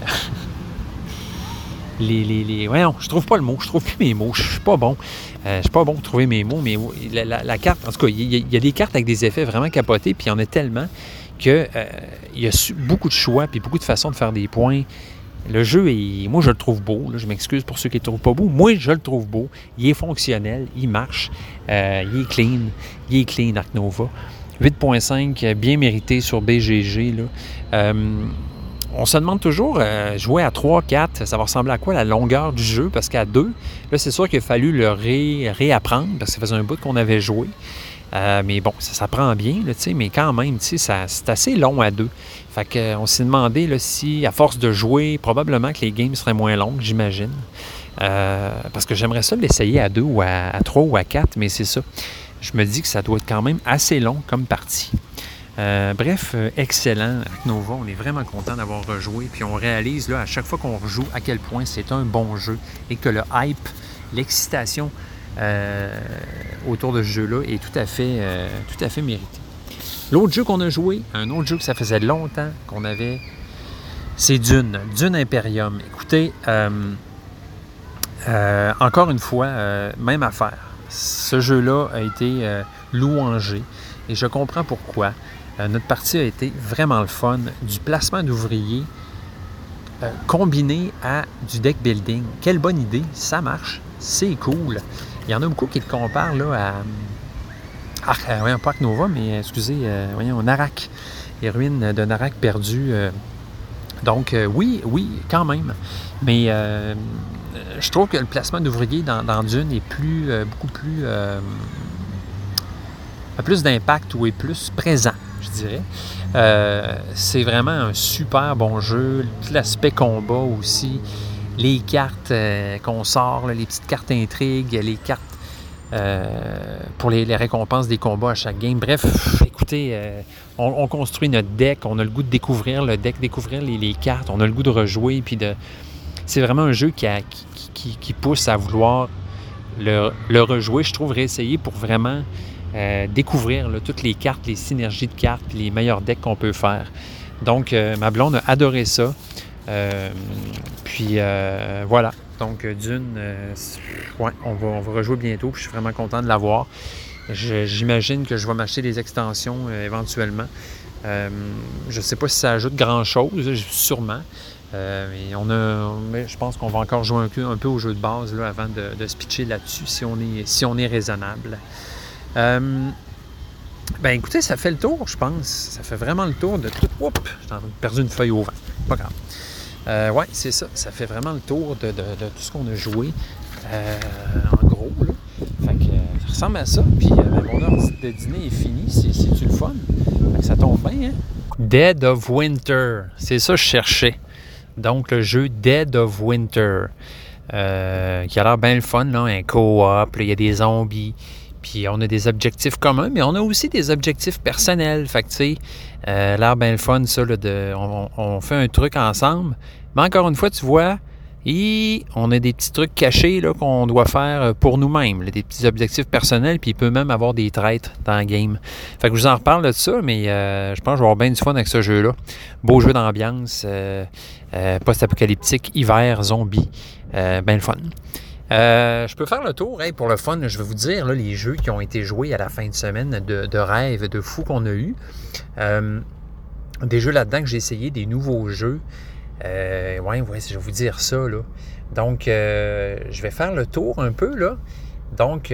les, les, les, voyons, je trouve pas le mot, je trouve plus mes mots, je suis pas bon. je suis pas bon pour trouver mes mots, mais la, carte, en tout cas, il y, a des cartes avec des effets vraiment capotés, puis il y en a tellement qu'il euh, y a beaucoup de choix puis beaucoup de façons de faire des points. Le jeu, est, moi, je le trouve beau. je m'excuse pour ceux qui ne le trouvent pas beau. Moi, je le trouve beau. Il est fonctionnel, il marche, euh, il est clean. Il est clean, Arc Nova. 8.5, bien mérité sur BGG. Euh, on se demande toujours, jouer à 3, 4, ça va ressembler à quoi la longueur du jeu? Parce qu'à 2, là, c'est sûr qu'il a fallu le réapprendre parce que ça faisait un bout qu'on avait joué. Euh, mais bon, ça s'apprend bien, là, mais quand même, c'est assez long à deux. Fait qu'on s'est demandé si, à force de jouer, probablement que les games seraient moins longues, j'imagine. Euh, parce que j'aimerais ça l'essayer à deux ou à, trois ou à quatre, mais c'est ça. Je me dis que ça doit être quand même assez long comme partie. Euh, bref, excellent. Avec Nova, on est vraiment content d'avoir rejoué. Puis on réalise là, à chaque fois qu'on rejoue à quel point c'est un bon jeu et que le hype, l'excitation euh, autour de ce jeu-là est tout à fait, euh, tout à fait mérité. L'autre jeu qu'on a joué, un autre jeu que ça faisait longtemps qu'on avait, c'est Dune, Dune Imperium. Écoutez, euh, encore une fois, même affaire. Ce jeu-là a été louangé et je comprends pourquoi. Notre partie a été vraiment le fun. Du placement d'ouvriers combiné à du deck building. Quelle bonne idée, ça marche, c'est cool. Il y en a beaucoup qui le comparent là, à. Ah, voyons, pas Nova, mais excusez, voyons, Narak. Les ruines de Narak perdues. donc, oui, oui, quand même. Mais je trouve que le placement d'ouvriers dans, dans, Dune est plus, beaucoup plus a plus d'impact ou est plus présent, Euh, c'est vraiment un super bon jeu. L'aspect combat aussi. Les cartes euh, qu'on sort, les petites cartes intrigues, les cartes euh, pour les, récompenses des combats à chaque game. Bref, écoutez, on, construit notre deck, on a le goût de découvrir le deck, découvrir les, cartes, on a le goût de rejouer. Puis. C'est vraiment un jeu qui, qui, pousse à vouloir le, le, rejouer, je trouve, réessayer pour vraiment euh, découvrir toutes les cartes, les synergies de cartes, les meilleurs decks qu'on peut faire. Donc, euh, ma blonde a adoré ça. Euh, puis voilà. Donc, Dune, ouais, on va, on va rejouer bientôt. je suis vraiment content de l'avoir. J'imagine que je vais m'acheter des extensions éventuellement. je ne sais pas si ça ajoute grand-chose, sûrement. on a, je pense qu'on va encore jouer un peu, au jeu de base là, avant de, de se pitcher là-dessus si si on est raisonnable. Euh, ben écoutez, ça fait le tour, je pense. Ça fait vraiment le tour de tout. Oups, j'ai perdu une feuille au vent. Pas grave. Euh, ouais, c'est ça. Ça fait vraiment le tour de, tout ce qu'on a joué. Euh, en gros, là. Fait que ça ressemble à ça. Puis ben, mon heure de dîner est fini. C'est-tu le fun? Fait que ça tombe bien, hein? Dead of Winter. C'est ça que je cherchais. Donc, le jeu Dead of Winter. qui a l'air bien le fun, là. Un co-op. Il y a des zombies. Puis on a des objectifs communs, mais on a aussi des objectifs personnels. Fait que, tu sais, euh, l'air bien le fun, ça, de, on, fait un truc ensemble. Mais encore une fois, tu vois, et on a des petits trucs cachés là, qu'on doit faire euh, pour nous-mêmes, des petits objectifs personnels, puis il peut même avoir des traîtres dans le game. Fait que je vous en reparle de ça, mais euh, je pense que je vais avoir bien du fun avec ce jeu-là. Beau jeu d'ambiance, post-apocalyptique, hiver, zombie, bien le fun. Euh, je peux faire le tour. pour le fun, je vais vous dire les jeux qui ont été joués à la fin de semaine de, rêve, de fou qu'on a eu. Euh, des jeux là-dedans que j'ai essayé, des nouveaux jeux. Euh, ouais, je vais vous dire ça. Donc, je vais faire le tour un peu. Donc,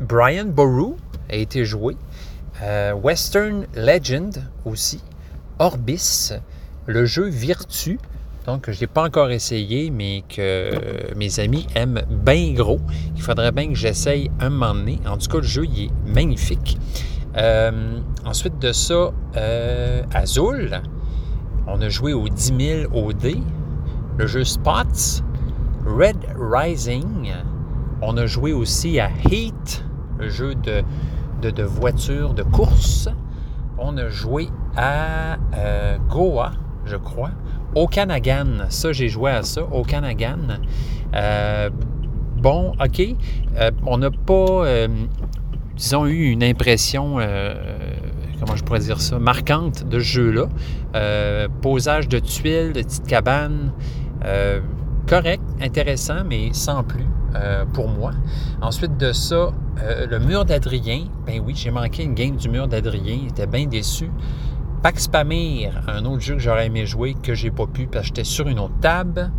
Brian Boru a été joué. Western Legend aussi. Orbis. Le jeu Virtu que je n'ai pas encore essayé, mais que mes amis aiment bien gros. Il faudrait bien que j'essaye un moment donné. En tout cas, le jeu, il est magnifique. Euh, ensuite de ça, euh, Azul. On a joué au 10 000 OD. Le jeu Spots. Red Rising. On a joué aussi à Heat, le jeu de, de, voiture de course. On a joué à euh, Goa, je crois. Okanagan, ça j'ai joué à ça, Okanagan. Euh, bon, ok, euh, on n'a pas, euh, disons, eu une impression, comment je pourrais dire ça, marquante de ce jeu-là. posage de tuiles, de petites cabanes, correct, intéressant, mais sans plus pour moi. Ensuite de ça, le mur d'Adrien, ben oui, j'ai manqué une game du mur d'Adrien, j'étais bien déçu. Pax Pamir, un autre jeu que j'aurais aimé jouer que j'ai pas pu parce que j'étais sur une autre table.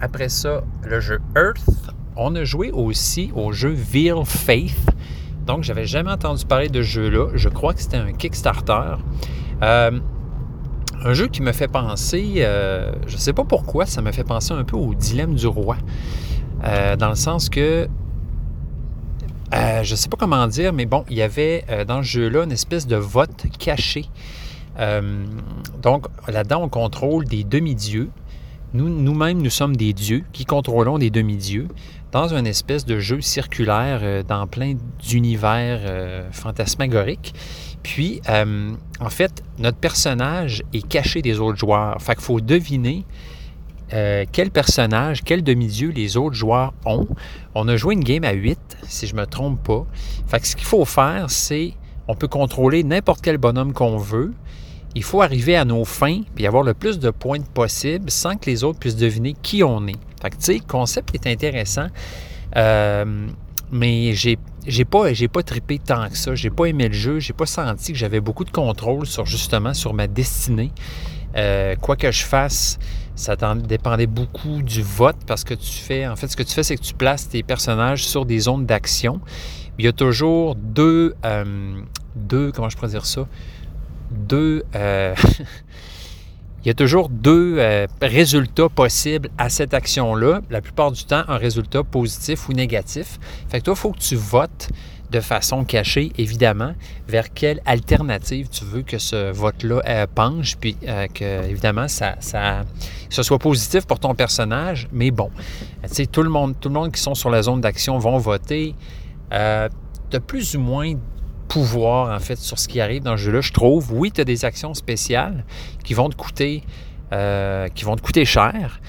Après ça, le jeu Earth. On a joué aussi au jeu Veil Faith. Donc, j'avais jamais entendu parler de ce jeu-là. Je crois que c'était un Kickstarter. Euh, un jeu qui me fait penser, euh, je ne sais pas pourquoi, ça me fait penser un peu au dilemme du roi. Euh, dans le sens que, je ne sais pas comment dire, mais bon, il y avait dans ce jeu-là une espèce de vote caché. Euh, donc, là-dedans, on contrôle des demi-dieux. Nous, nous-mêmes, nous sommes des dieux qui contrôlons des demi-dieux dans une espèce de jeu circulaire euh, dans plein d'univers euh, fantasmagoriques. Puis, en fait, notre personnage est caché des autres joueurs. Fait qu'il faut deviner quel personnage, quel demi-dieu les autres joueurs ont. On a joué une game à 8, si je ne me trompe pas. Fait que ce qu'il faut faire, c'est on peut contrôler n'importe quel bonhomme qu'on veut. Il faut arriver à nos fins puis avoir le plus de points possible sans que les autres puissent deviner qui on est. Fait tu sais, le concept est intéressant, euh, mais j'ai j'ai pas, j'ai pas trippé tant que ça. J'ai pas aimé le jeu. J'ai pas senti que j'avais beaucoup de contrôle sur justement sur ma destinée. Euh, quoi que je fasse, ça dépendait beaucoup du vote parce que tu fais, en fait, ce que tu fais, c'est que tu places tes personnages sur des zones d'action. Il y a toujours deux, euh, deux, comment je pourrais dire ça, deux, euh, il y a toujours deux euh, résultats possibles à cette action-là. La plupart du temps, un résultat positif ou négatif. Fait que toi, il faut que tu votes de façon cachée, évidemment, vers quelle alternative tu veux que ce vote-là euh, penche, puis que, évidemment, ça, ça, ce soit positif pour ton personnage. Mais bon, tu sais, tout le monde, tout le monde qui sont sur la zone d'action vont voter. As plus ou moins pouvoir, en fait, sur ce qui arrive dans le jeu-là, je trouve. Oui, tu as des actions spéciales qui vont te coûter, qui vont te coûter cher,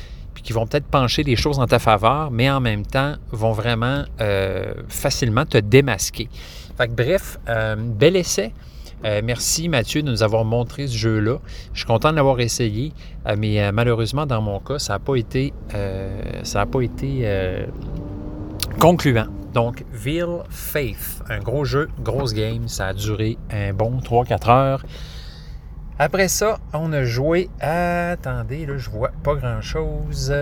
qui vont peut-être pencher des choses en ta faveur, mais en même temps vont vraiment euh, facilement te démasquer. Fait que, bref, euh, bel essai. Euh, merci Mathieu de nous avoir montré ce jeu-là. Je suis content de l'avoir essayé, mais malheureusement dans mon cas, ça n'a pas été, ça pas été concluant. Donc, Veil Faith, un gros jeu, grosse game, ça a duré un bon 3-4 heures. Après ça, on a joué à. Attendez, là, je vois pas grand chose.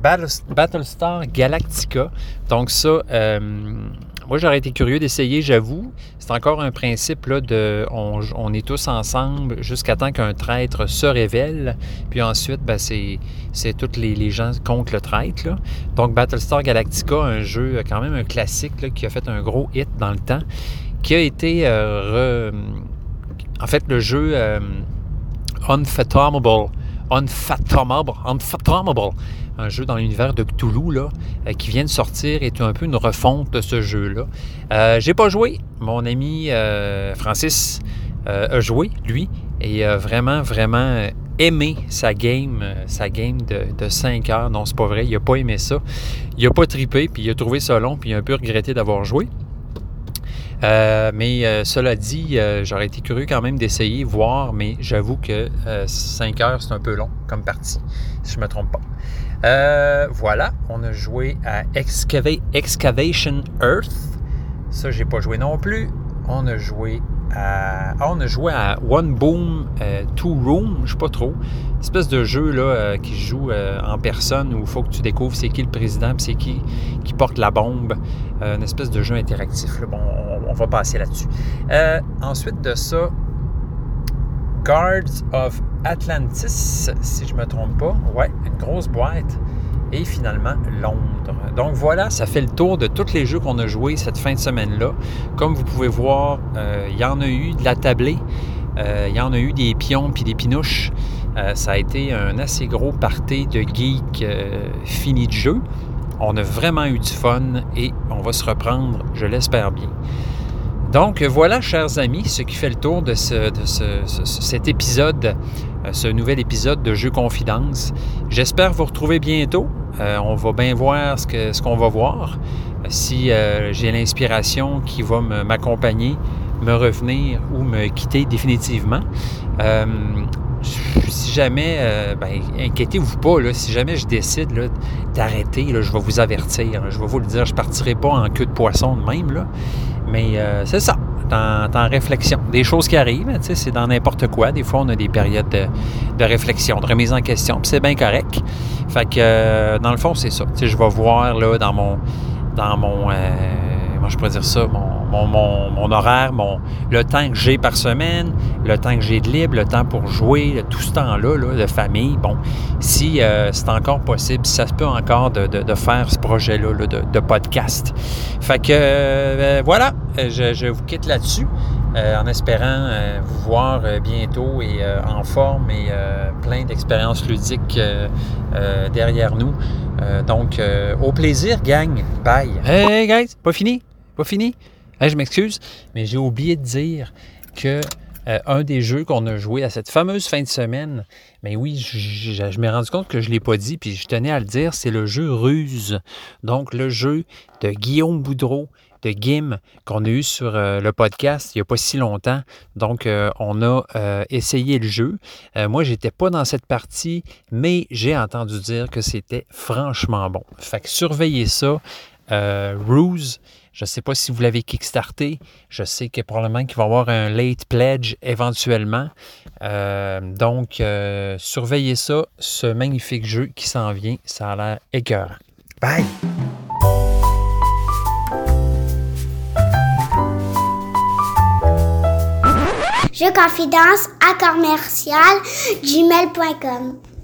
Battlestar Galactica. Donc, ça, euh, moi, j'aurais été curieux d'essayer, j'avoue. C'est encore un principe là, de. On, est tous ensemble jusqu'à temps qu'un traître se révèle. Puis ensuite, ben, c'est, c'est tous les, gens contre le traître. Là. Donc, Battlestar Galactica, un jeu, quand même un classique qui a fait un gros hit dans le temps, qui a été. Euh, en fait, le jeu. Euh. Unfathomable. Unfathomable. Un jeu dans l'univers de Cthulhu là, euh, qui vient de sortir est un peu une refonte de ce jeu-là. Euh, J'ai pas joué. Mon ami euh, Francis a joué, lui, et a vraiment, vraiment aimé sa game, sa game de, de 5 heures. Non, c'est pas vrai, il a pas aimé ça. Il a pas tripé, puis il a trouvé ça long, puis il a un peu regretté d'avoir joué. Mais cela dit, j'aurais été curieux quand même d'essayer, voir, mais j'avoue que 5 heures, c'est un peu long comme partie, si je ne me trompe pas. Voilà, on a joué à Excavation Earth. Ça, j'ai pas joué non plus. On a joué ah, on a joué à One Boom euh, Two Room, je sais pas trop. Une espèce de jeu là, euh, qui joue euh, en personne où il faut que tu découvres c'est qui le président c'est qui qui porte la bombe. une espèce de jeu interactif. Bon, on, va passer là-dessus. ensuite de ça, Guards of Atlantis, si je me trompe pas. Ouais, une grosse boîte et finalement Londres. Donc voilà, ça fait le tour de tous les jeux qu'on a joués cette fin de semaine-là. Comme vous pouvez voir, euh, il y en a eu de la tablée, euh, il y en a eu des pions puis des pinouches. Euh, ça a été un assez gros party de geeks fini de jeu. On a vraiment eu du fun et on va se reprendre, je l'espère bien. Donc voilà, chers amis, ce qui fait le tour de, cet épisode, ce nouvel épisode de Jeux Confidence. J'espère vous retrouver bientôt. Euh, on va bien voir ce qu'on ce va voir. Si euh, j'ai l'inspiration qui va m'accompagner, me, revenir ou me quitter définitivement. Euh, si jamais, ben, inquiétez-vous pas, si jamais je décide d'arrêter, je vais vous avertir. Je vais vous le dire, je partirai pas en queue de poisson de même. Mais c'est ça en, réflexion. Des choses qui arrivent, c'est dans n'importe quoi. Des fois, on a des périodes de, réflexion, de remise en question. Puis c'est bien correct. Fait que, euh, dans le fond, c'est ça. je vais voir là, dans mon. Dans mon euh, comment je pourrais dire ça? Mon, mon, horaire, le temps que j'ai par semaine, le temps que j'ai de libre, le temps pour jouer, tout ce temps-là là, de famille. Bon, si euh, c'est encore possible, si ça se peut encore de, faire ce projet-là de, de, podcast. Fait que voilà, je, je, vous quitte là-dessus. en espérant vous voir bientôt et en forme et plein d'expériences ludiques derrière nous. donc, au plaisir, gang. Bye. Hey, guys, pas fini? Pas fini? Je m'excuse, mais j'ai oublié de dire que euh, un des jeux qu'on a joué à cette fameuse fin de semaine, mais oui, je, je, m'ai rendu compte que je ne l'ai pas dit, puis je tenais à le dire, c'est le jeu Ruse. Donc, le jeu de Guillaume Boudreau, de Gim, qu'on a eu sur euh, le podcast il n'y a pas si longtemps. Donc, euh, on a essayé le jeu. moi, j'étais pas dans cette partie, mais j'ai entendu dire que c'était franchement bon. Fait que surveillez ça. Ruse, Je ne sais pas si vous l'avez kickstarté. Je sais que probablement qu'il va y avoir un late pledge éventuellement. Euh, donc, euh, surveillez ça, ce magnifique jeu qui s'en vient. Ça a l'air écœurant. Bye! Je confidence à commercial gmail.com.